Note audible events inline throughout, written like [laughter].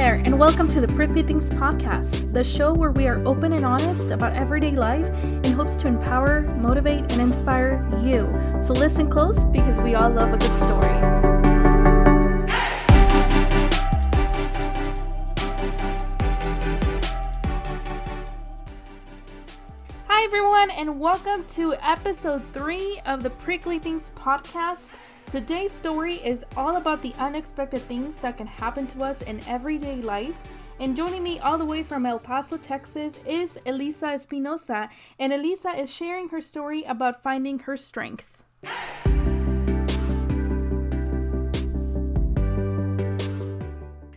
there, and welcome to the Prickly Things Podcast, the show where we are open and honest about everyday life in hopes to empower, motivate, and inspire you. So listen close because we all love a good story. Hi, everyone, and welcome to episode three of the Prickly Things Podcast. Today's story is all about the unexpected things that can happen to us in everyday life. And joining me all the way from El Paso, Texas is Elisa Espinosa. And Elisa is sharing her story about finding her strength.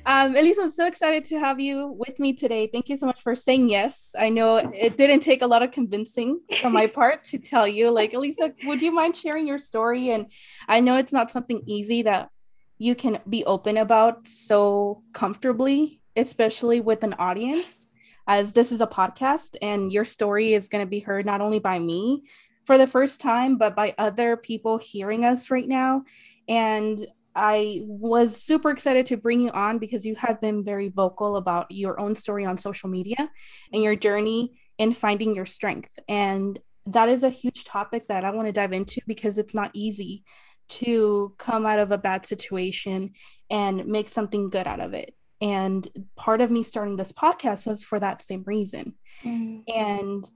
Um, Elisa, I'm so excited to have you with me today. Thank you so much for saying yes. I know it didn't take a lot of convincing from my [laughs] part to tell you. Like, Elisa, would you mind sharing your story? And I know it's not something easy that you can be open about so comfortably, especially with an audience, as this is a podcast and your story is going to be heard not only by me for the first time, but by other people hearing us right now. And I was super excited to bring you on because you have been very vocal about your own story on social media and your journey in finding your strength. And that is a huge topic that I want to dive into because it's not easy to come out of a bad situation and make something good out of it. And part of me starting this podcast was for that same reason. Mm. And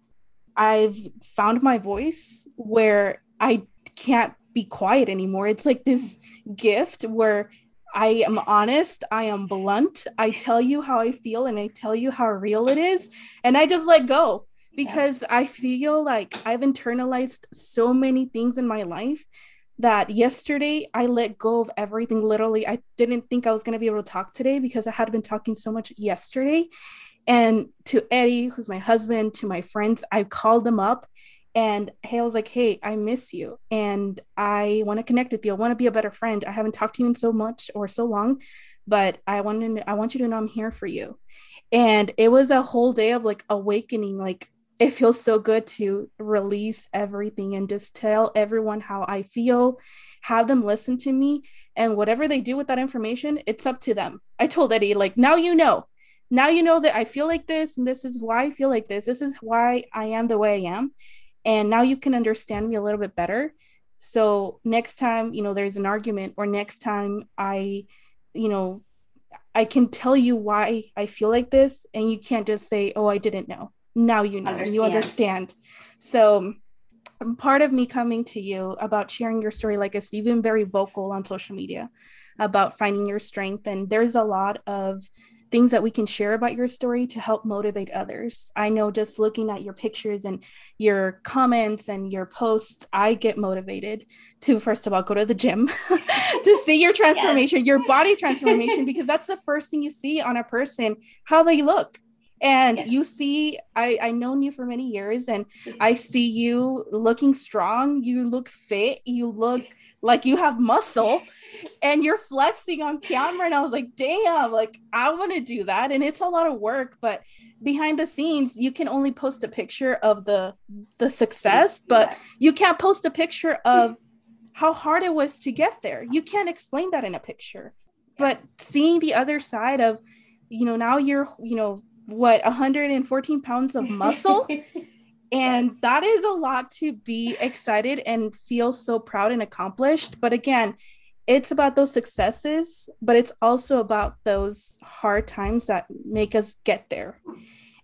I've found my voice where I can't be quiet anymore. It's like this gift where I am honest, I am blunt, I tell you how I feel and I tell you how real it is, and I just let go because yeah. I feel like I've internalized so many things in my life that yesterday I let go of everything literally. I didn't think I was going to be able to talk today because I had been talking so much yesterday. And to Eddie, who's my husband, to my friends, I called them up and was like, hey, I miss you and I want to connect with you. I want to be a better friend. I haven't talked to you in so much or so long, but I want to I want you to know I'm here for you. And it was a whole day of like awakening, like it feels so good to release everything and just tell everyone how I feel, have them listen to me, and whatever they do with that information, it's up to them. I told Eddie, like, now you know. Now you know that I feel like this, and this is why I feel like this. This is why I am the way I am and now you can understand me a little bit better. So next time you know there's an argument or next time i you know i can tell you why i feel like this and you can't just say oh i didn't know. Now you know understand. you understand. so um, part of me coming to you about sharing your story like i said you've been very vocal on social media about finding your strength and there's a lot of things that we can share about your story to help motivate others. I know just looking at your pictures and your comments and your posts, I get motivated to, first of all, go to the gym [laughs] to see your transformation, yes. your body transformation, because that's the first thing you see on a person, how they look. And yes. you see, I, I known you for many years and I see you looking strong. You look fit. You look like you have muscle and you're flexing on camera. And i was like damn like i want to do that. And it's a lot of work but behind the scenes you can only post a picture of the the success but you can't post a picture of how hard it was to get there. You can't explain that in a picture. But seeing the other side of you know now you're you know what 114 pounds of muscle [laughs] And that is a lot to be excited and feel so proud and accomplished. But again, it's about those successes, but it's also about those hard times that make us get there.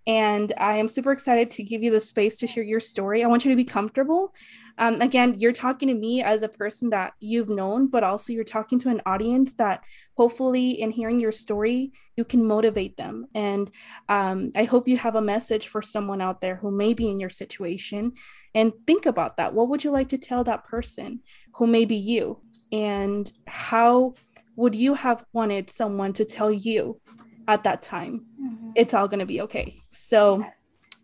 And I am super excited to give you the space to share your story. I want you to be comfortable. Um, again, you're talking to me as a person that you've known, but also you're talking to an audience that hopefully, in hearing your story, you can motivate them. And um, I hope you have a message for someone out there who may be in your situation. And think about that. What would you like to tell that person who may be you? And how would you have wanted someone to tell you at that time? Mm-hmm. It's all going to be okay. So,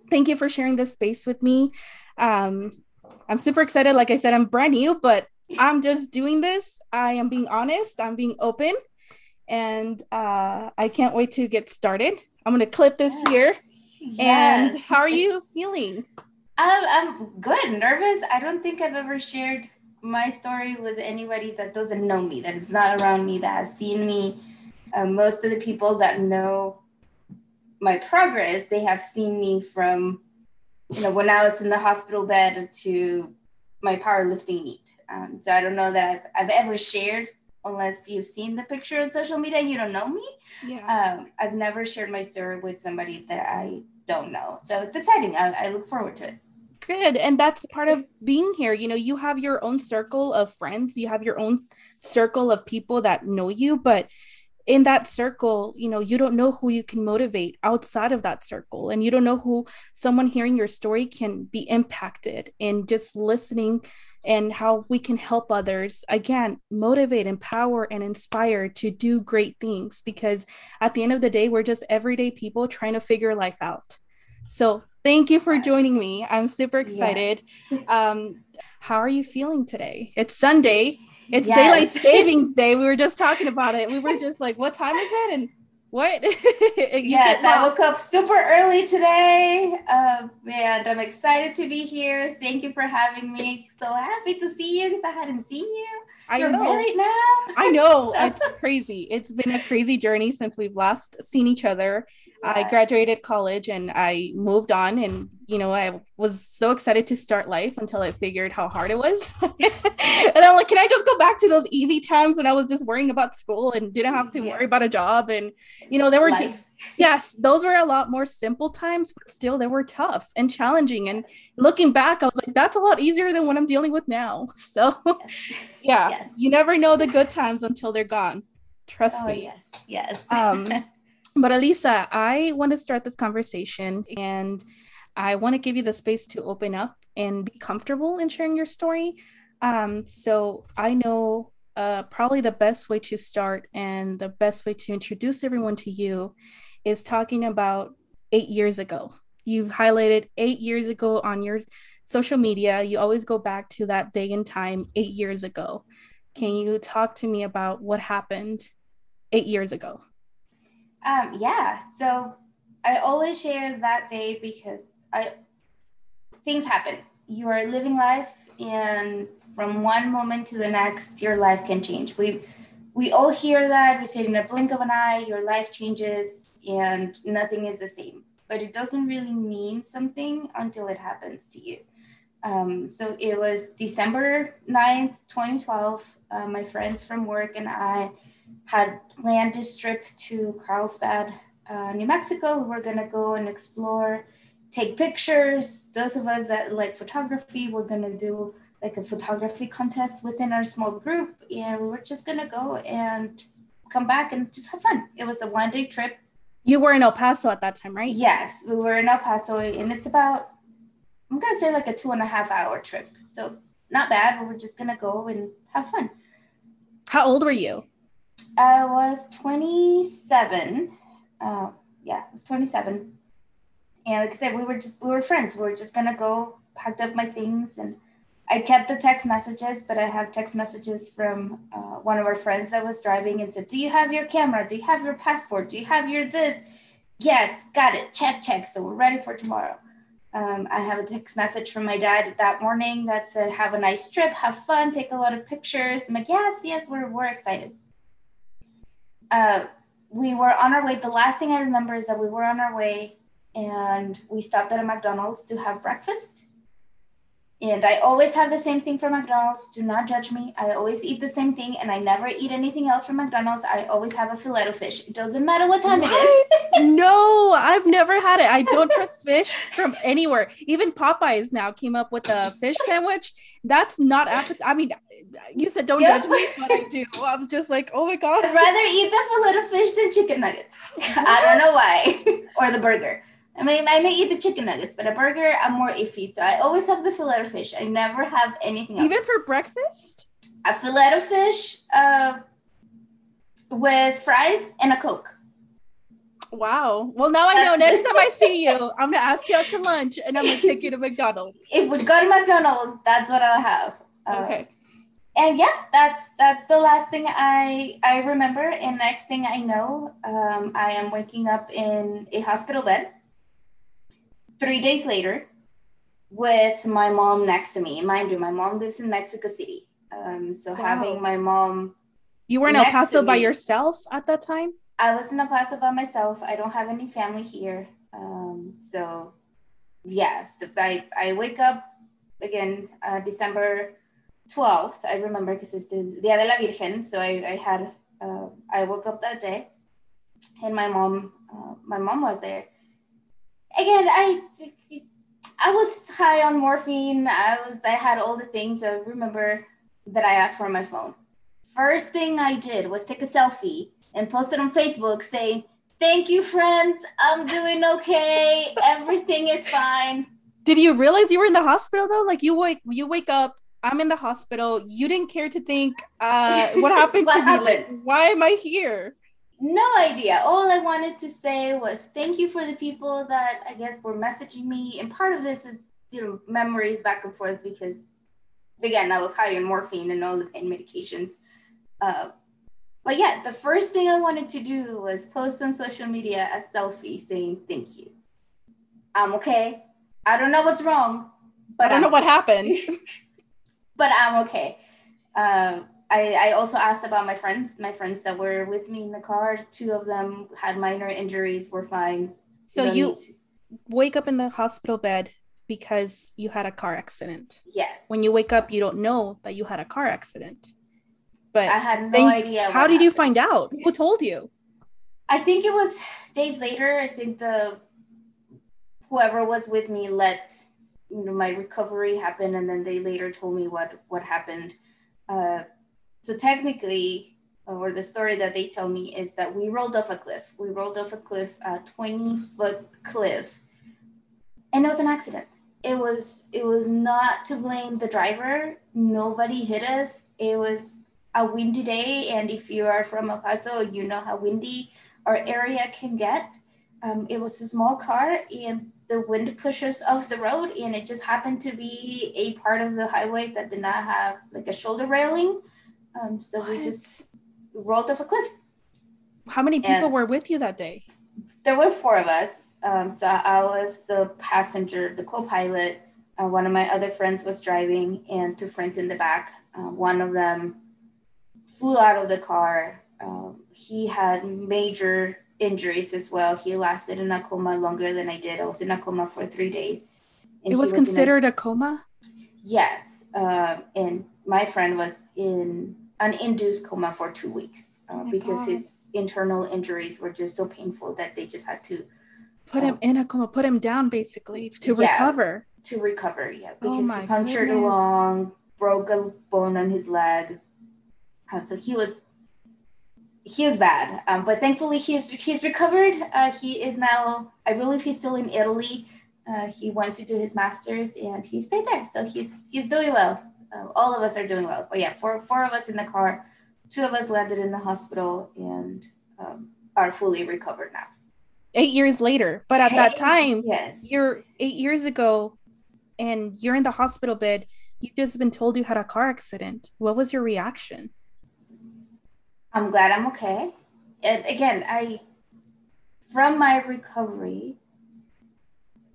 thank you for sharing this space with me. Um, I'm super excited. Like I said, I'm brand new, but I'm just doing this. I am being honest, I'm being open, and uh, I can't wait to get started. I'm going to clip this here. Yes. And how are you feeling? Um, I'm good. Nervous. I don't think I've ever shared my story with anybody that doesn't know me, that it's not around me, that has seen me uh, most of the people that know my progress, they have seen me from, you know, when I was in the hospital bed to my powerlifting meet. Um, so I don't know that I've, I've, ever shared, unless you've seen the picture on social media, you don't know me. Yeah. Um, I've never shared my story with somebody that I don't know. So it's exciting. I, I look forward to it. Good. And that's part of being here. You know, you have your own circle of friends, you have your own circle of people that know you, but in that circle, you know, you don't know who you can motivate outside of that circle. And you don't know who someone hearing your story can be impacted in just listening and how we can help others again motivate empower and inspire to do great things because at the end of the day we're just everyday people trying to figure life out so thank you for yes. joining me i'm super excited yes. um how are you feeling today it's sunday it's yes. daylight [laughs] savings day we were just talking about it we were just like what time is it and what? [laughs] yes, I woke up super early today. Um, and I'm excited to be here. Thank you for having me. So happy to see you because I hadn't seen you. You're I know. married now. I know. [laughs] so. It's crazy. It's been a crazy journey since we've last seen each other. I graduated college and I moved on and you know, I was so excited to start life until I figured how hard it was. [laughs] and I'm like, can I just go back to those easy times when I was just worrying about school and didn't have to yeah. worry about a job and you know, there were just [laughs] yes, those were a lot more simple times, but still they were tough and challenging. And looking back, I was like, that's a lot easier than what I'm dealing with now. [laughs] So yeah, yes. you never know the good times until they're gone. Trust oh, me. Yes. Yes. um but Elisa, I want to start this conversation and I want to give you the space to open up and be comfortable in sharing your story. Um, so I know uh, probably the best way to start and the best way to introduce everyone to you is talking about eight years ago. You've highlighted eight years ago on your social media. You always go back to that day and time eight years ago. Can you talk to me about what happened eight years ago? Um, yeah. So I always share that day because I things happen. You are living life, and from one moment to the next, your life can change. We we all hear that. We say in a blink of an eye, your life changes, and nothing is the same. But it doesn't really mean something until it happens to you. Um, so it was December 9th, 2012. Uh, my friends from work and I had planned this trip to Carlsbad, uh, New Mexico. We were gonna go and explore, take pictures. Those of us that like photography, we're gonna do like a photography contest within our small group, and we were just gonna go and come back and just have fun. It was a one day trip. You were in El Paso at that time, right? Yes, we were in El Paso, and it's about I'm gonna say like a two and a half hour trip. So not bad, but we're just gonna go and have fun. How old were you? I was 27. Uh, yeah, I was 27. And like I said, we were just we were friends. We were just gonna go, packed up my things, and I kept the text messages. But I have text messages from uh, one of our friends that was driving and said, "Do you have your camera? Do you have your passport? Do you have your this?" Yes, got it. Check, check. So we're ready for tomorrow. Um, I have a text message from my dad that morning that said, "Have a nice trip, have fun, take a lot of pictures." I'm like, "Yes, yes, we're we're excited." Uh, we were on our way. The last thing I remember is that we were on our way and we stopped at a McDonald's to have breakfast. And I always have the same thing for McDonald's. Do not judge me. I always eat the same thing and I never eat anything else from McDonald's. I always have a filet of fish. It doesn't matter what time what? it is. no, I've never had it. I don't trust [laughs] fish from anywhere. Even Popeyes now came up with a fish sandwich. That's not appetizing. I mean, you said don't judge me, but I do. I'm just like, oh my God. I'd rather eat the filet of fish than chicken nuggets. I don't know why. [laughs] or the burger. I mean, I may eat the chicken nuggets, but a burger, I'm more iffy. So I always have the fillet of fish. I never have anything else. Even for breakfast? A fillet of fish uh, with fries and a Coke. Wow. Well, now I know. Next time I see [laughs] you, I'm gonna ask you out to lunch, and I'm gonna take you to McDonald's. If we go to McDonald's, that's what I'll have. Uh, okay. And yeah, that's that's the last thing I I remember. And next thing I know, um, I am waking up in a hospital bed three days later with my mom next to me. Mind you, my mom lives in Mexico City. Um, so wow. having my mom. You were in El Paso by yourself at that time? I was in El Paso by myself. I don't have any family here. Um, so, yes, I, I wake up again uh, December 12th. I remember because it's the Dia de la Virgen. So I, I had, uh, I woke up that day and my mom, uh, my mom was there. Again, I, I was high on morphine. I was, I had all the things. I remember that I asked for on my phone. First thing I did was take a selfie and post it on Facebook saying, Thank you, friends. I'm doing okay. Everything is fine. Did you realize you were in the hospital though? Like you wake you wake up, I'm in the hospital. You didn't care to think, uh, what happened [laughs] what to happened? me? Like, why am I here? No idea. All I wanted to say was thank you for the people that I guess were messaging me. And part of this is, you know, memories back and forth because again, I was high on morphine and all the pain medications. Uh, but yeah, the first thing I wanted to do was post on social media a selfie saying thank you. I'm okay. I don't know what's wrong, but I don't I'm know what happened. [laughs] but I'm okay. Um, I, I also asked about my friends, my friends that were with me in the car. Two of them had minor injuries, were fine. So you wake up in the hospital bed because you had a car accident. Yes. When you wake up, you don't know that you had a car accident. But I had no idea. How did happened. you find out? Who told you? I think it was days later. I think the whoever was with me let you know my recovery happen, and then they later told me what what happened. Uh, so technically, or the story that they tell me is that we rolled off a cliff. We rolled off a cliff, a twenty foot cliff, and it was an accident. It was it was not to blame the driver. Nobody hit us. It was a windy day, and if you are from El Paso, you know how windy our area can get. Um, it was a small car, and the wind pushes off the road, and it just happened to be a part of the highway that did not have like a shoulder railing. Um, so what? we just rolled off a cliff. How many people and were with you that day? There were four of us. Um, so I was the passenger, the co-pilot. Uh, one of my other friends was driving, and two friends in the back. Uh, one of them flew out of the car. Um, he had major injuries as well. He lasted in a coma longer than I did. I was in a coma for three days. it was, was considered a, a, coma? Yes. Um, and my friend was in an induced coma for two weeks uh, oh because God. his internal injuries were just so painful that they just had to put him um, in a coma, put him down basically to yeah, recover. To recover, yeah, oh because oh he punctured goodness. a lung, broke a bone on his leg, um, so he was he was bad, um, but thankfully he's he's recovered. Uh, he is now, I believe, he's still in Italy. Uh, he went to do his masters and he stayed there, so he's he's doing well. Uh, all of us are doing well. But yeah, four four of us in the car, two of us landed in the hospital and um, are fully recovered now. Eight years later, but at hey, that time, yes, you're eight years ago, and you're in the hospital bed. You've just been told you had a car accident. What was your reaction? I'm glad I'm okay. And again, I, from my recovery,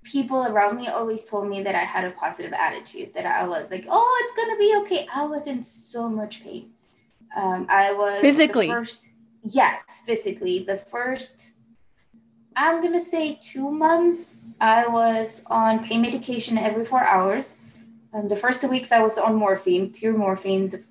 people around me always told me that I had a positive attitude, that I was like, oh, it's going to be okay. I was in so much pain. Um, I was physically. First, yes, physically. The first, I'm going to say two months, I was on pain medication every four hours. Um, the first two weeks, I was on morphine, pure morphine. The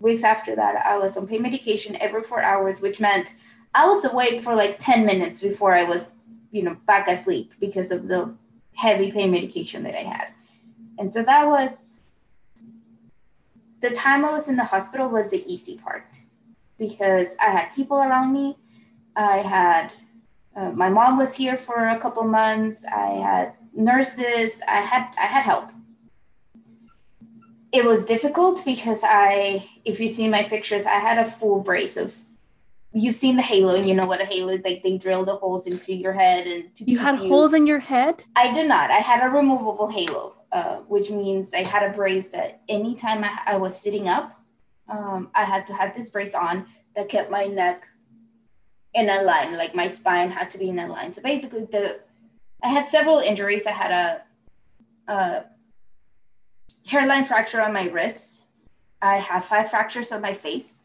weeks after that, I was on pain medication every four hours, which meant I was awake for like 10 minutes before I was, you know, back asleep because of the heavy pain medication that I had. And so that was the time I was in the hospital was the easy part because I had people around me. I had uh, my mom was here for a couple months. I had nurses. I had I had help it was difficult because I, if you see my pictures, I had a full brace of. You've seen the halo, and you know what a halo is like. They drill the holes into your head, and you had you, holes in your head. I did not. I had a removable halo, uh, which means I had a brace that anytime I, I was sitting up, um, I had to have this brace on that kept my neck in a line. Like my spine had to be in a line. So basically, the I had several injuries. I had a, a hairline fracture on my wrist. I have five fractures on my face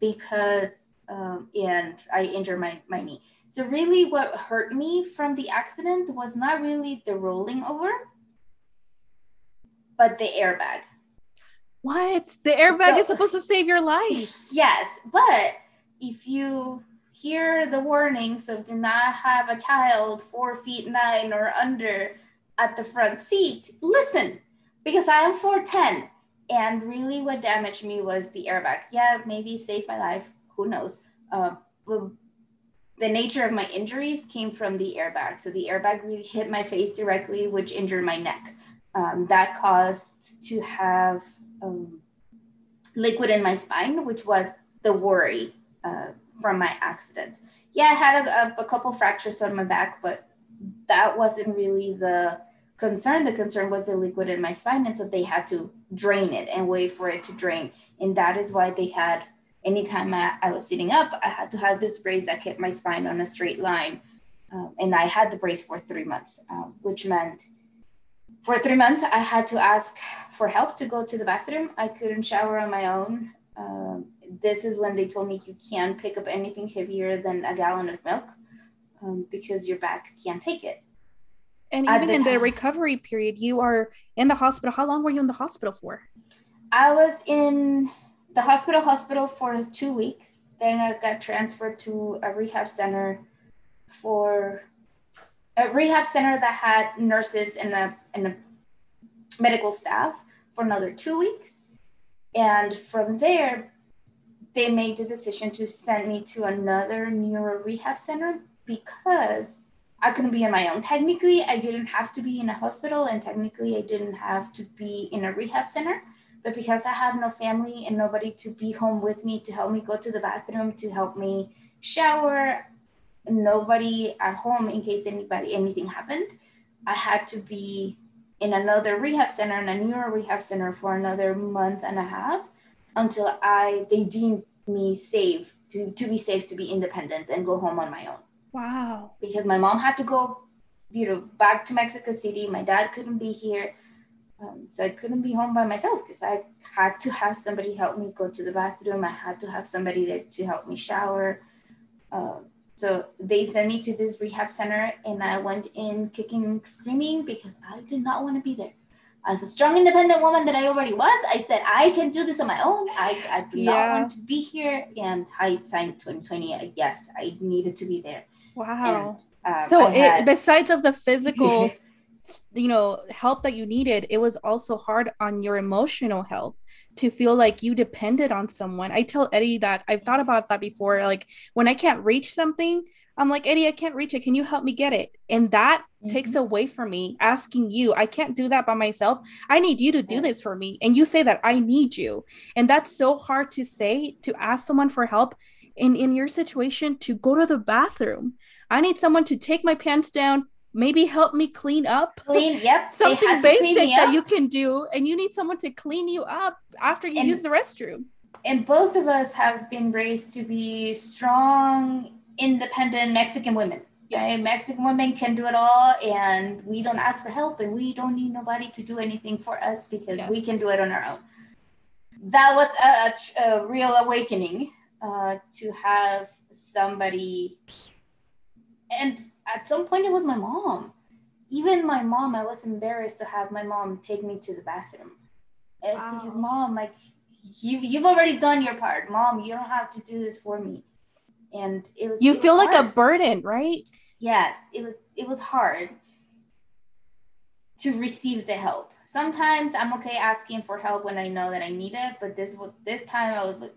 because um, and I injured my, my knee. So really what hurt me from the accident was not really the rolling over, but the airbag. What? The airbag so, is supposed to save your life. Yes, but if you hear the warnings of do not have a child four feet nine or under at the front seat, listen, because I am 4'10. And really, what damaged me was the airbag. Yeah, maybe saved my life. Who knows? Uh, the nature of my injuries came from the airbag. So the airbag really hit my face directly, which injured my neck. Um, that caused to have um, liquid in my spine, which was the worry uh, from my accident. Yeah, I had a, a, a couple fractures on my back, but that wasn't really the concern. The concern was the liquid in my spine. And so they had to drain it and wait for it to drain. And that is why they had, anytime I, I was sitting up, I had to have this brace that kept my spine on a straight line. Um, and I had the brace for three months, um, which meant for three months, I had to ask for help to go to the bathroom. I couldn't shower on my own. Um, this is when they told me you can't pick up anything heavier than a gallon of milk um, because your back can't take it. And even the in time. the recovery period, you are in the hospital. How long were you in the hospital for? I was in the hospital hospital for two weeks. Then I got transferred to a rehab center for a rehab center that had nurses and a, and a medical staff for another two weeks. And from there, they made the decision to send me to another neuro rehab center because I couldn't be on my own. Technically, I didn't have to be in a hospital, and technically, I didn't have to be in a rehab center. But because I have no family and nobody to be home with me to help me go to the bathroom, to help me shower, nobody at home in case anybody anything happened. I had to be in another rehab center, in a neuro rehab center for another month and a half until I they deemed me safe to, to be safe to be independent and go home on my own. Wow. Because my mom had to go, you know, back to Mexico City. My dad couldn't be here. Um, so I couldn't be home by myself because I had to have somebody help me go to the bathroom. I had to have somebody there to help me shower. Um, so they sent me to this rehab center and I went in kicking and screaming because I did not want to be there. As a strong, independent woman that I already was, I said, I can do this on my own. I, I do yeah. not want to be here. And hindsight 2020, yes, I needed to be there. Wow. And, um, so had... it, besides of the physical, [laughs] you know, help that you needed, it was also hard on your emotional health to feel like you depended on someone. I tell Eddie that I've thought about that before. Like when I can't reach something, I'm like, Eddie, I can't reach it. Can you help me get it? And that mm-hmm. takes away from me asking you. I can't do that by myself. I need you to do yes. this for me. And you say that I need you. And that's so hard to say to ask someone for help in in your situation to go to the bathroom. I need someone to take my pants down, maybe help me clean up. Clean, yep. Something basic that you can do, and you need someone to clean you up after you and, use the restroom. And both of us have been raised to be strong, independent Mexican women. Yes. Right? Mexican women can do it all, and we don't ask for help, and we don't need nobody to do anything for us because yes. we can do it on our own. That was a, a, a real awakening uh, to have somebody, and at some point it was my mom. Even my mom, I was embarrassed to have my mom take me to the bathroom. Wow. Because mom, like you you've already done your part. Mom, you don't have to do this for me. And it was You it feel was like a burden, right? Yes, it was it was hard to receive the help. Sometimes I'm okay asking for help when I know that I need it, but this was this time I was like,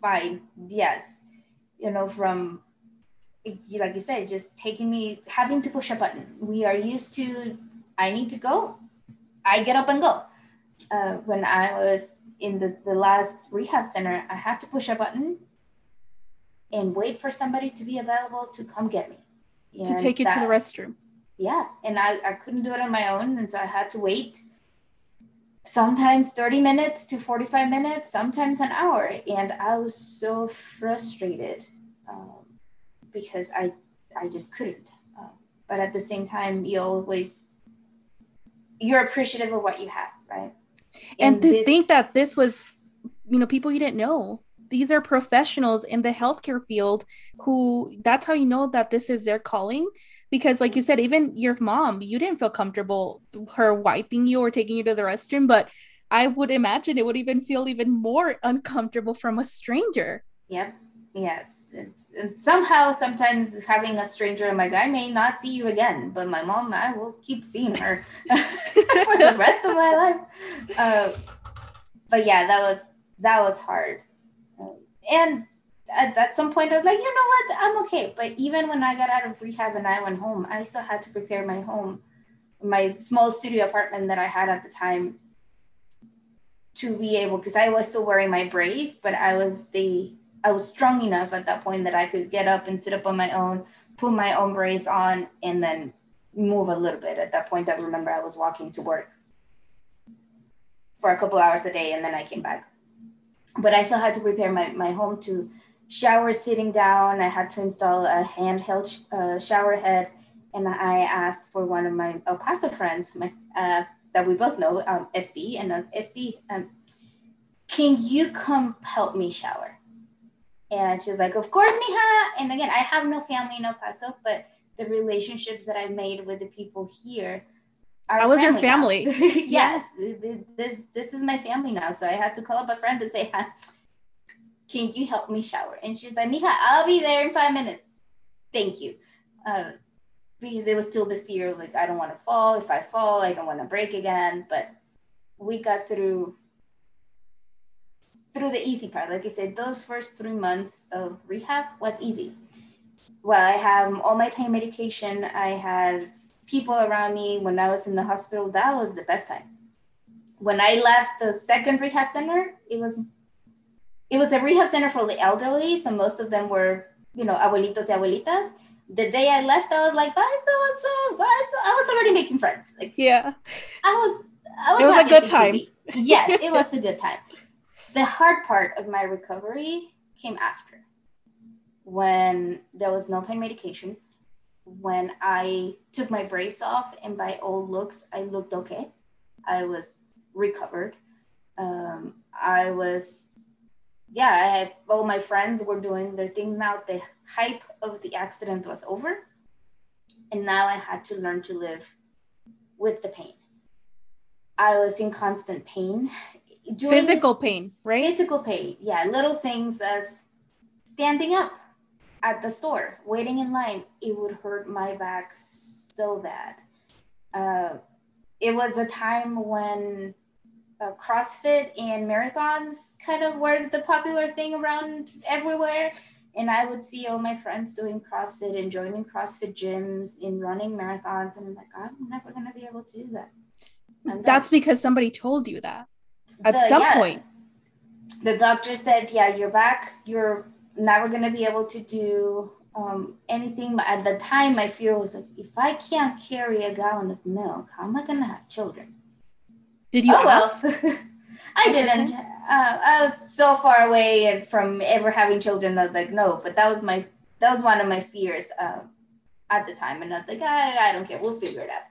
fine, yes. You know, from like you said, just taking me having to push a button. We are used to I need to go, I get up and go. Uh, when I was in the, the last rehab center, I had to push a button and wait for somebody to be available to come get me. To take you that, to the restroom. Yeah. And I, I couldn't do it on my own. And so I had to wait sometimes 30 minutes to 45 minutes, sometimes an hour. And I was so frustrated. Um, because I I just couldn't. Um, but at the same time, you always you're appreciative of what you have, right? And, and to this, think that this was, you know, people you didn't know. these are professionals in the healthcare field who that's how you know that this is their calling because like you said even your mom you didn't feel comfortable her wiping you or taking you to the restroom but i would imagine it would even feel even more uncomfortable from a stranger yep yes and somehow sometimes having a stranger i'm like i may not see you again but my mom i will keep seeing her [laughs] for the rest of my life. Uh, but yeah that was that was hard. And at, at some point I was like, you know what, I'm okay. But even when I got out of rehab and I went home, I still had to prepare my home, my small studio apartment that I had at the time to be able because I was still wearing my brace, but I was the I was strong enough at that point that I could get up and sit up on my own, put my own brace on, and then move a little bit. At that point, I remember I was walking to work for a couple hours a day, and then I came back. But I still had to prepare my, my home to shower sitting down. I had to install a handheld uh, shower head, and I asked for one of my El Paso friends, my uh, that we both know, um, SB, and uh, SB, um, can you come help me shower? And she's like, of course, Mija. And again, I have no family in El Paso, but the relationships that I made with the people here. Are was your family? [laughs] yes, this this is my family now. So I had to call up a friend to say, can you help me shower? And she's like, Mija, I'll be there in five minutes. Thank you. Uh, because it was still the fear like, I don't want to fall. If I fall, I don't want to break again. But we got through through the easy part. Like I said, those first three months of rehab was easy. Well, I have all my pain medication. I had people around me when I was in the hospital. That was the best time. When I left the second rehab center, it was it was a rehab center for the elderly. So most of them were, you know, abuelitos y abuelitas. The day I left, I was like, bye, so and so, bye, so. I was already making friends. Like, yeah. I was, I was, it was a good time. [laughs] yes, it [laughs] was a good time. The hard part of my recovery came after when there was no pain medication, when I took my brace off, and by all looks, I looked okay. I was recovered. Um, I was yeah, I had all my friends were doing their thing now. The hype of the accident was over. And now I had to learn to live with the pain. I was in constant pain. Physical pain, right? Physical pain. Yeah, little things as standing up at the store, waiting in line. It would hurt my back so bad. Uh, it was the time when uh, CrossFit and marathons kind of were the popular thing around everywhere. And I would see all my friends doing CrossFit and joining CrossFit gyms and running marathons. And I'm like, I'm never going to be able to do that. That's because somebody told you that at the, some yeah, point. The doctor said, Yeah, you're back. You're never going to be able to do um, anything. But at the time, my fear was like, if I can't carry a gallon of milk, how am I going to have children? Did you oh, ask? Well. [laughs] I didn't. Uh, I was so far away from ever having children. I was like, no. But that was my that was one of my fears uh, at the time, and I was like, I, I don't care. We'll figure it out.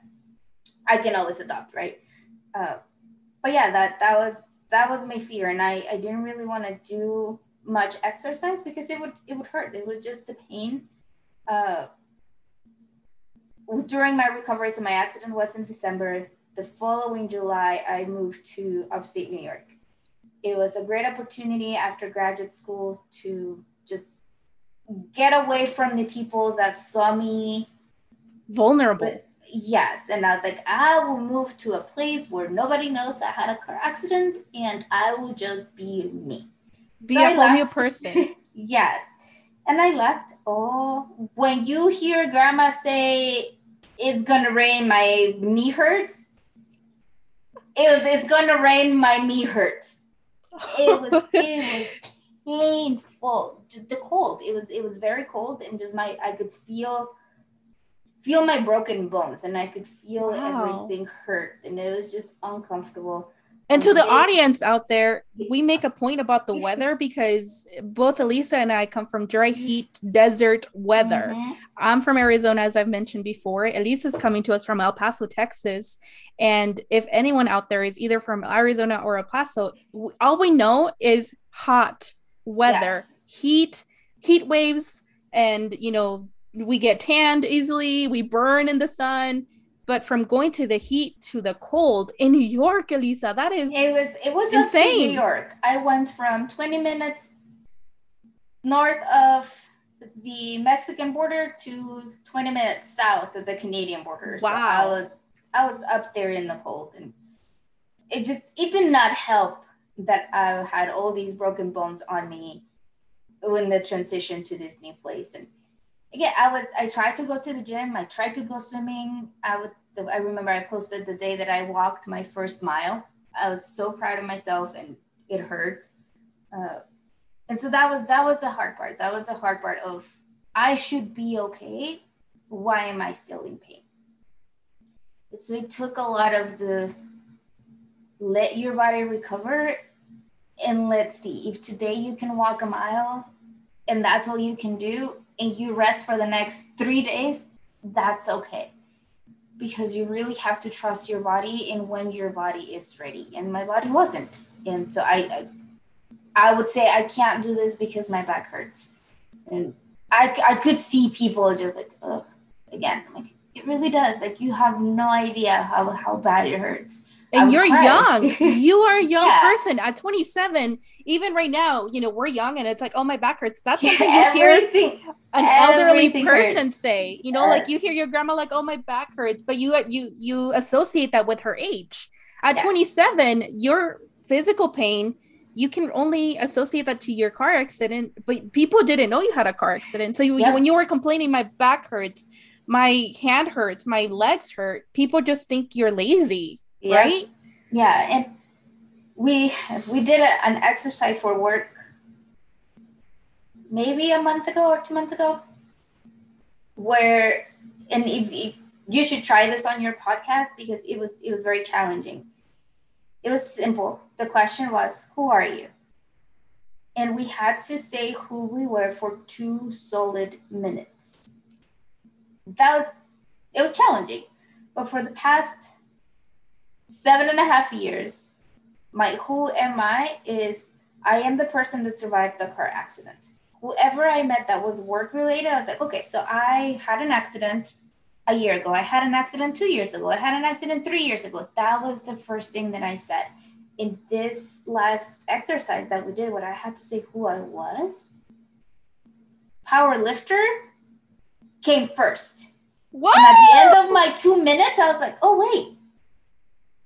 I can always adopt, right? Uh, but yeah, that that was that was my fear, and I I didn't really want to do much exercise because it would it would hurt. It was just the pain. Uh, during my recovery, so my accident was in December the following July, I moved to upstate New York. It was a great opportunity after graduate school to just get away from the people that saw me vulnerable. But yes. And I was like, I will move to a place where nobody knows I had a car accident and I will just be me. Be so a whole new person. [laughs] yes. And I left. Oh, when you hear grandma say, it's gonna rain, my knee hurts it was it's gonna rain my knee hurts it was [laughs] it was painful just the cold it was it was very cold and just my i could feel feel my broken bones and i could feel wow. everything hurt and it was just uncomfortable and to the audience out there, we make a point about the weather [laughs] because both Elisa and I come from dry heat desert weather. Mm-hmm. I'm from Arizona, as I've mentioned before. Elisa's coming to us from El Paso, Texas. And if anyone out there is either from Arizona or El Paso, all we know is hot weather, yes. heat, heat waves, and you know, we get tanned easily, we burn in the sun. But from going to the heat to the cold in New York, Elisa, that is it was it was insane. New York. I went from 20 minutes north of the Mexican border to 20 minutes south of the Canadian border. Wow. So I was I was up there in the cold and it just it did not help that I had all these broken bones on me in the transition to this new place. And again, I was I tried to go to the gym. I tried to go swimming. I would. I remember I posted the day that I walked my first mile. I was so proud of myself, and it hurt. Uh, and so that was that was the hard part. That was the hard part of I should be okay. Why am I still in pain? So it took a lot of the let your body recover and let's see if today you can walk a mile and that's all you can do and you rest for the next three days that's okay. Because you really have to trust your body and when your body is ready. And my body wasn't. And so i i, I would say i can't do this because my back hurts. And i, I could see people just like Ugh. again like it really does. Like you have no idea how, how bad it hurts and you're young. [laughs] You are a young yeah. person. At 27 even right now you know we're young and it's like oh my back hurts. That's something you hear an elderly person hurts. say. You know yes. like you hear your grandma like oh my back hurts. But you you you associate that with her age. At yeah. 27 your physical pain you can only associate that to your car accident but people didn't know you had a car accident. So you, when you were complaining my back hurts my hand hurts my legs hurt people just think you're lazy yeah. right? Yeah, and we we did a, an exercise for work maybe a month ago or two months ago where and if, if you should try this on your podcast because it was it was very challenging it was simple the question was who are you and we had to say who we were for two solid minutes that was it was challenging but for the past seven and a half years, my who am I is I am the person that survived the car accident. Whoever I met that was work related, I was like, okay, so I had an accident a year ago. I had an accident two years ago. I had an accident three years ago. That was the first thing that I said. In this last exercise that we did, what I had to say who I was, power lifter came first. What? And at the end of my two minutes, I was like, oh, wait,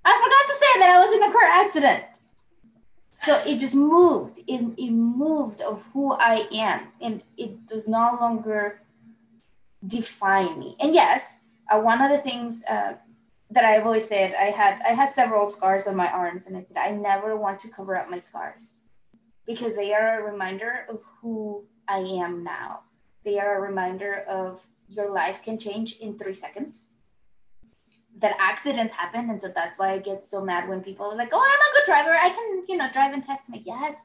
I forgot to say that I was in a car accident. So it just moved. It, it moved of who I am. And it does no longer define me. And yes, uh, one of the things uh, that I've always said, I had I had several scars on my arms, and I said I never want to cover up my scars because they are a reminder of who I am now. They are a reminder of your life can change in three seconds that accidents happen and so that's why i get so mad when people are like oh i'm a good driver. I can you know drive and text. Me yes.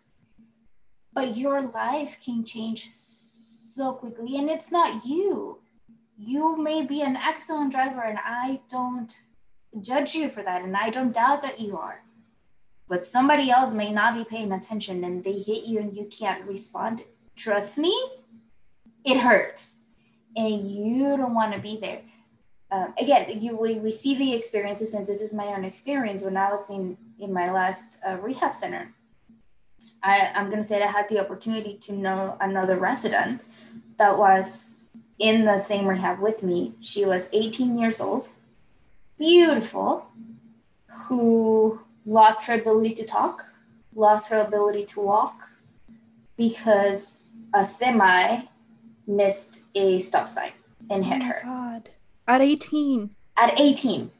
But your life can change so quickly and it's not you. You may be an excellent driver and i don't judge you for that and i don't doubt that you are. But somebody else may not be paying attention and they hit you and you can't respond. Trust me it hurts and you don't want to be there um, again, you we, we see the experiences, and this is my own experience. When I was in in my last uh, rehab center, I, I'm gonna say that I had the opportunity to know another resident that was in the same rehab with me. She was 18 years old, beautiful, who lost her ability to talk, lost her ability to walk because a semi missed a stop sign and hit oh her. God. At 18. At 18.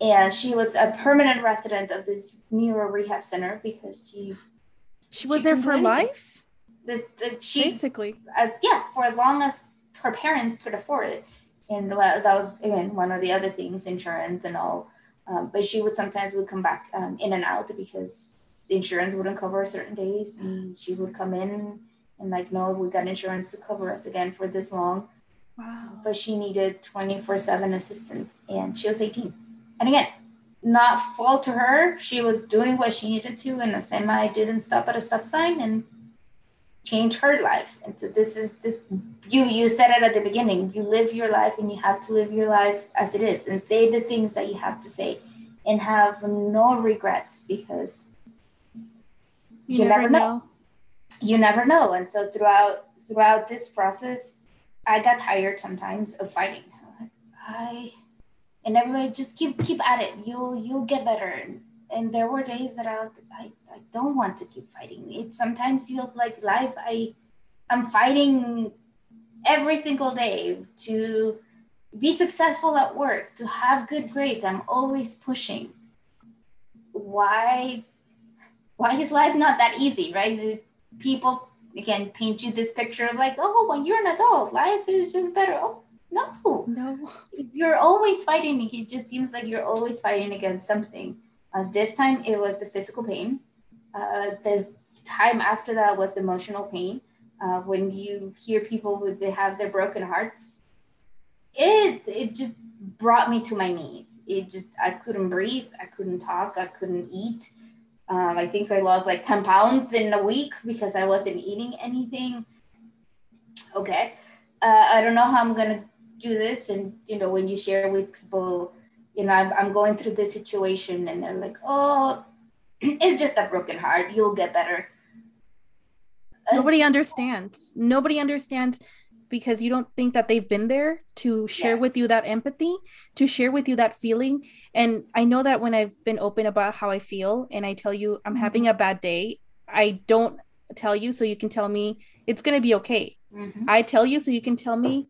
And she was a permanent resident of this neuro rehab center because she she was she there for life. The, the, she basically as, yeah for as long as her parents could afford it, and that was again one of the other things insurance and all. Um, but she would sometimes would come back um, in and out because the insurance wouldn't cover certain days, and she would come in and like no, we got insurance to cover us again for this long. Wow. But she needed 24 7 assistance and she was 18. And again, not fault to her. She was doing what she needed to, and the semi didn't stop at a stop sign, and change her life. And so this is this you you said it at the beginning. You live your life and you have to live your life as it is and say the things that you have to say and have no regrets because you, you never, never know. know. You never know. And so throughout throughout this process, I got tired sometimes of fighting. I and everybody just keep keep at it. You'll you'll get better. And, and there were days that I, I I don't want to keep fighting. It sometimes feels like life. I I'm fighting every single day to be successful at work, to have good grades. I'm always pushing. Why why is life not that easy, right? People again paint you this picture of like, oh, when you're an adult, life is just better. Oh, no, no, you're always fighting. It just seems like you're always fighting against something. Uh, this time it was the physical pain. Uh, the time after that was emotional pain. Uh, when you hear people who they have their broken hearts, it it just brought me to my knees. It just I couldn't breathe, I couldn't talk, I couldn't eat. Um, I think I lost like 10 pounds in a week because I wasn't eating anything. Okay. Uh, I don't know how I'm going to do this. And, you know, when you share with people, you know, I'm, I'm going through this situation and they're like, oh, [clears throat] it's just a broken heart. You'll get better. Nobody understands. Nobody understands because you don't think that they've been there to share yes. with you that empathy, to share with you that feeling. And I know that when I've been open about how I feel and I tell you I'm mm-hmm. having a bad day, I don't tell you so you can tell me it's going to be okay. Mm-hmm. I tell you so you can tell me,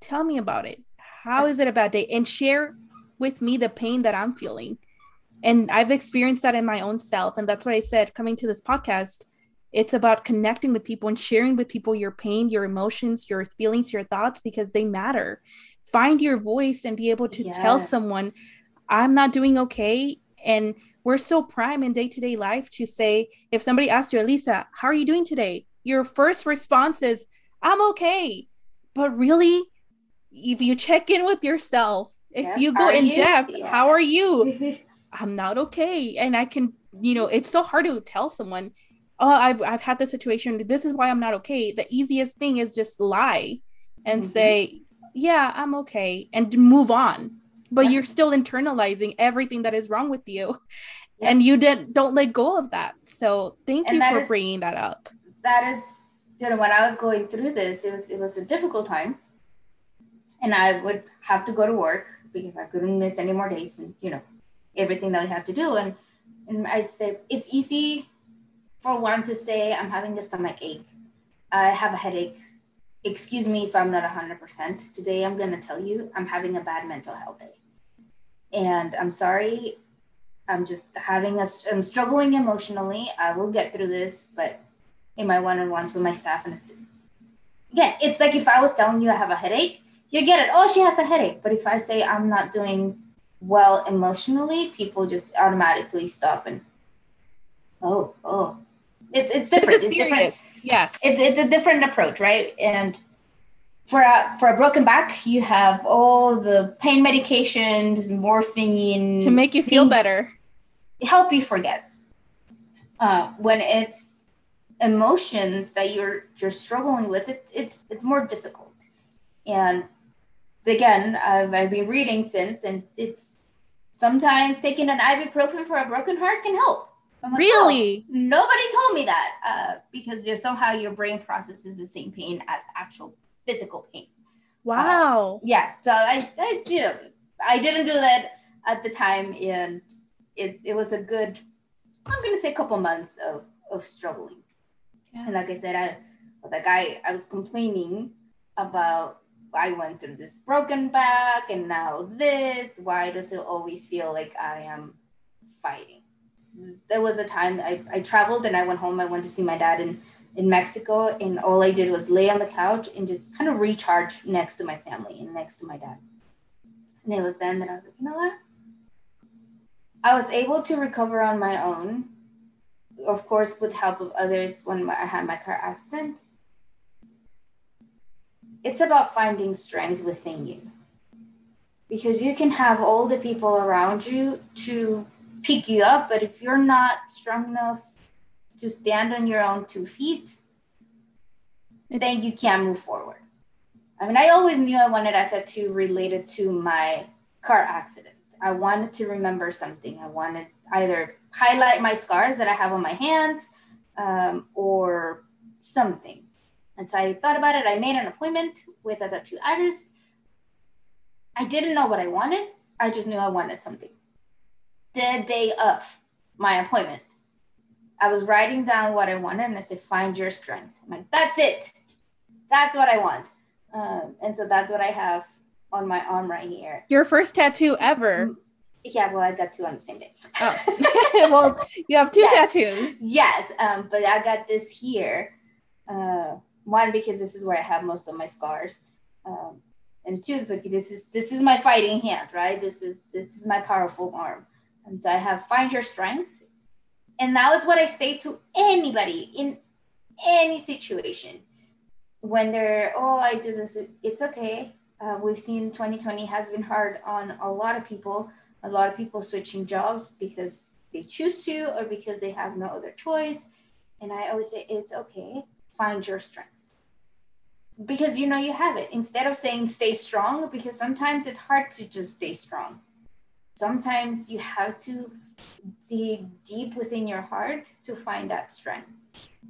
tell me about it. How is it a bad day? And share with me the pain that I'm feeling. And I've experienced that in my own self. And that's why I said coming to this podcast it's about connecting with people and sharing with people your pain, your emotions, your feelings, your thoughts, because they matter. Find your voice and be able to yes. tell someone, I'm not doing okay. And we're so prime in day to day life to say, if somebody asks you, Elisa, how are you doing today? Your first response is, I'm okay. But really, if you check in with yourself, if yeah. you go in you? depth, yeah. how are you? [laughs] I'm not okay. And I can, you know, it's so hard to tell someone oh I've, I've had this situation this is why i'm not okay the easiest thing is just lie and mm-hmm. say yeah i'm okay and move on but yeah. you're still internalizing everything that is wrong with you yeah. and you didn't don't let go of that so thank and you for is, bringing that up that is you know when i was going through this it was it was a difficult time and i would have to go to work because i couldn't miss any more days and you know everything that we have to do and and i'd say it's easy for one to say, I'm having a stomach ache, I have a headache. Excuse me if I'm not 100%. Today, I'm going to tell you I'm having a bad mental health day. And I'm sorry. I'm just having a, I'm struggling emotionally. I will get through this, but in my one on ones with my staff, and again, it's like if I was telling you I have a headache, you get it. Oh, she has a headache. But if I say I'm not doing well emotionally, people just automatically stop and, oh, oh, it's it's different. It's different. Yes. It's it's a different approach, right? And for a for a broken back, you have all the pain medications, morphine to make you feel better, help you forget. Uh, when it's emotions that you're you're struggling with, it, it's it's more difficult. And again, I've, I've been reading since, and it's sometimes taking an ibuprofen for a broken heart can help like, really? Oh, nobody told me that uh, because there's somehow your brain processes the same pain as actual physical pain. Wow. Uh, yeah. So I, I, you know, I didn't do that at the time, and it, it was a good, I'm gonna say, a couple months of of struggling. Yeah. And like I said, I like I I was complaining about I went through this broken back and now this. Why does it always feel like I am fighting? There was a time I, I traveled and I went home. I went to see my dad in, in Mexico, and all I did was lay on the couch and just kind of recharge next to my family and next to my dad. And it was then that I was like, you know what? I was able to recover on my own, of course, with help of others when I had my car accident. It's about finding strength within you because you can have all the people around you to pick you up. But if you're not strong enough to stand on your own two feet, then you can't move forward. I mean, I always knew I wanted a tattoo related to my car accident. I wanted to remember something. I wanted either highlight my scars that I have on my hands um, or something. And so I thought about it. I made an appointment with a tattoo artist. I didn't know what I wanted. I just knew I wanted something. The day of my appointment, I was writing down what I wanted and I said, find your strength. I'm like, that's it. That's what I want. Um, and so that's what I have on my arm right here. Your first tattoo ever. Yeah, well, I got two on the same day. Oh. [laughs] [laughs] well, you have two yes. tattoos. Yes, um, but I got this here. Uh, one because this is where I have most of my scars, um, and two because this is this is my fighting hand, right? This is this is my powerful arm, and so I have find your strength, and that is what I say to anybody in any situation when they're oh I do this, it's okay. Uh, we've seen 2020 has been hard on a lot of people a lot of people switching jobs because they choose to or because they have no other choice. And I always say, it's okay, find your strength. Because you know you have it. Instead of saying stay strong, because sometimes it's hard to just stay strong. Sometimes you have to dig deep within your heart to find that strength.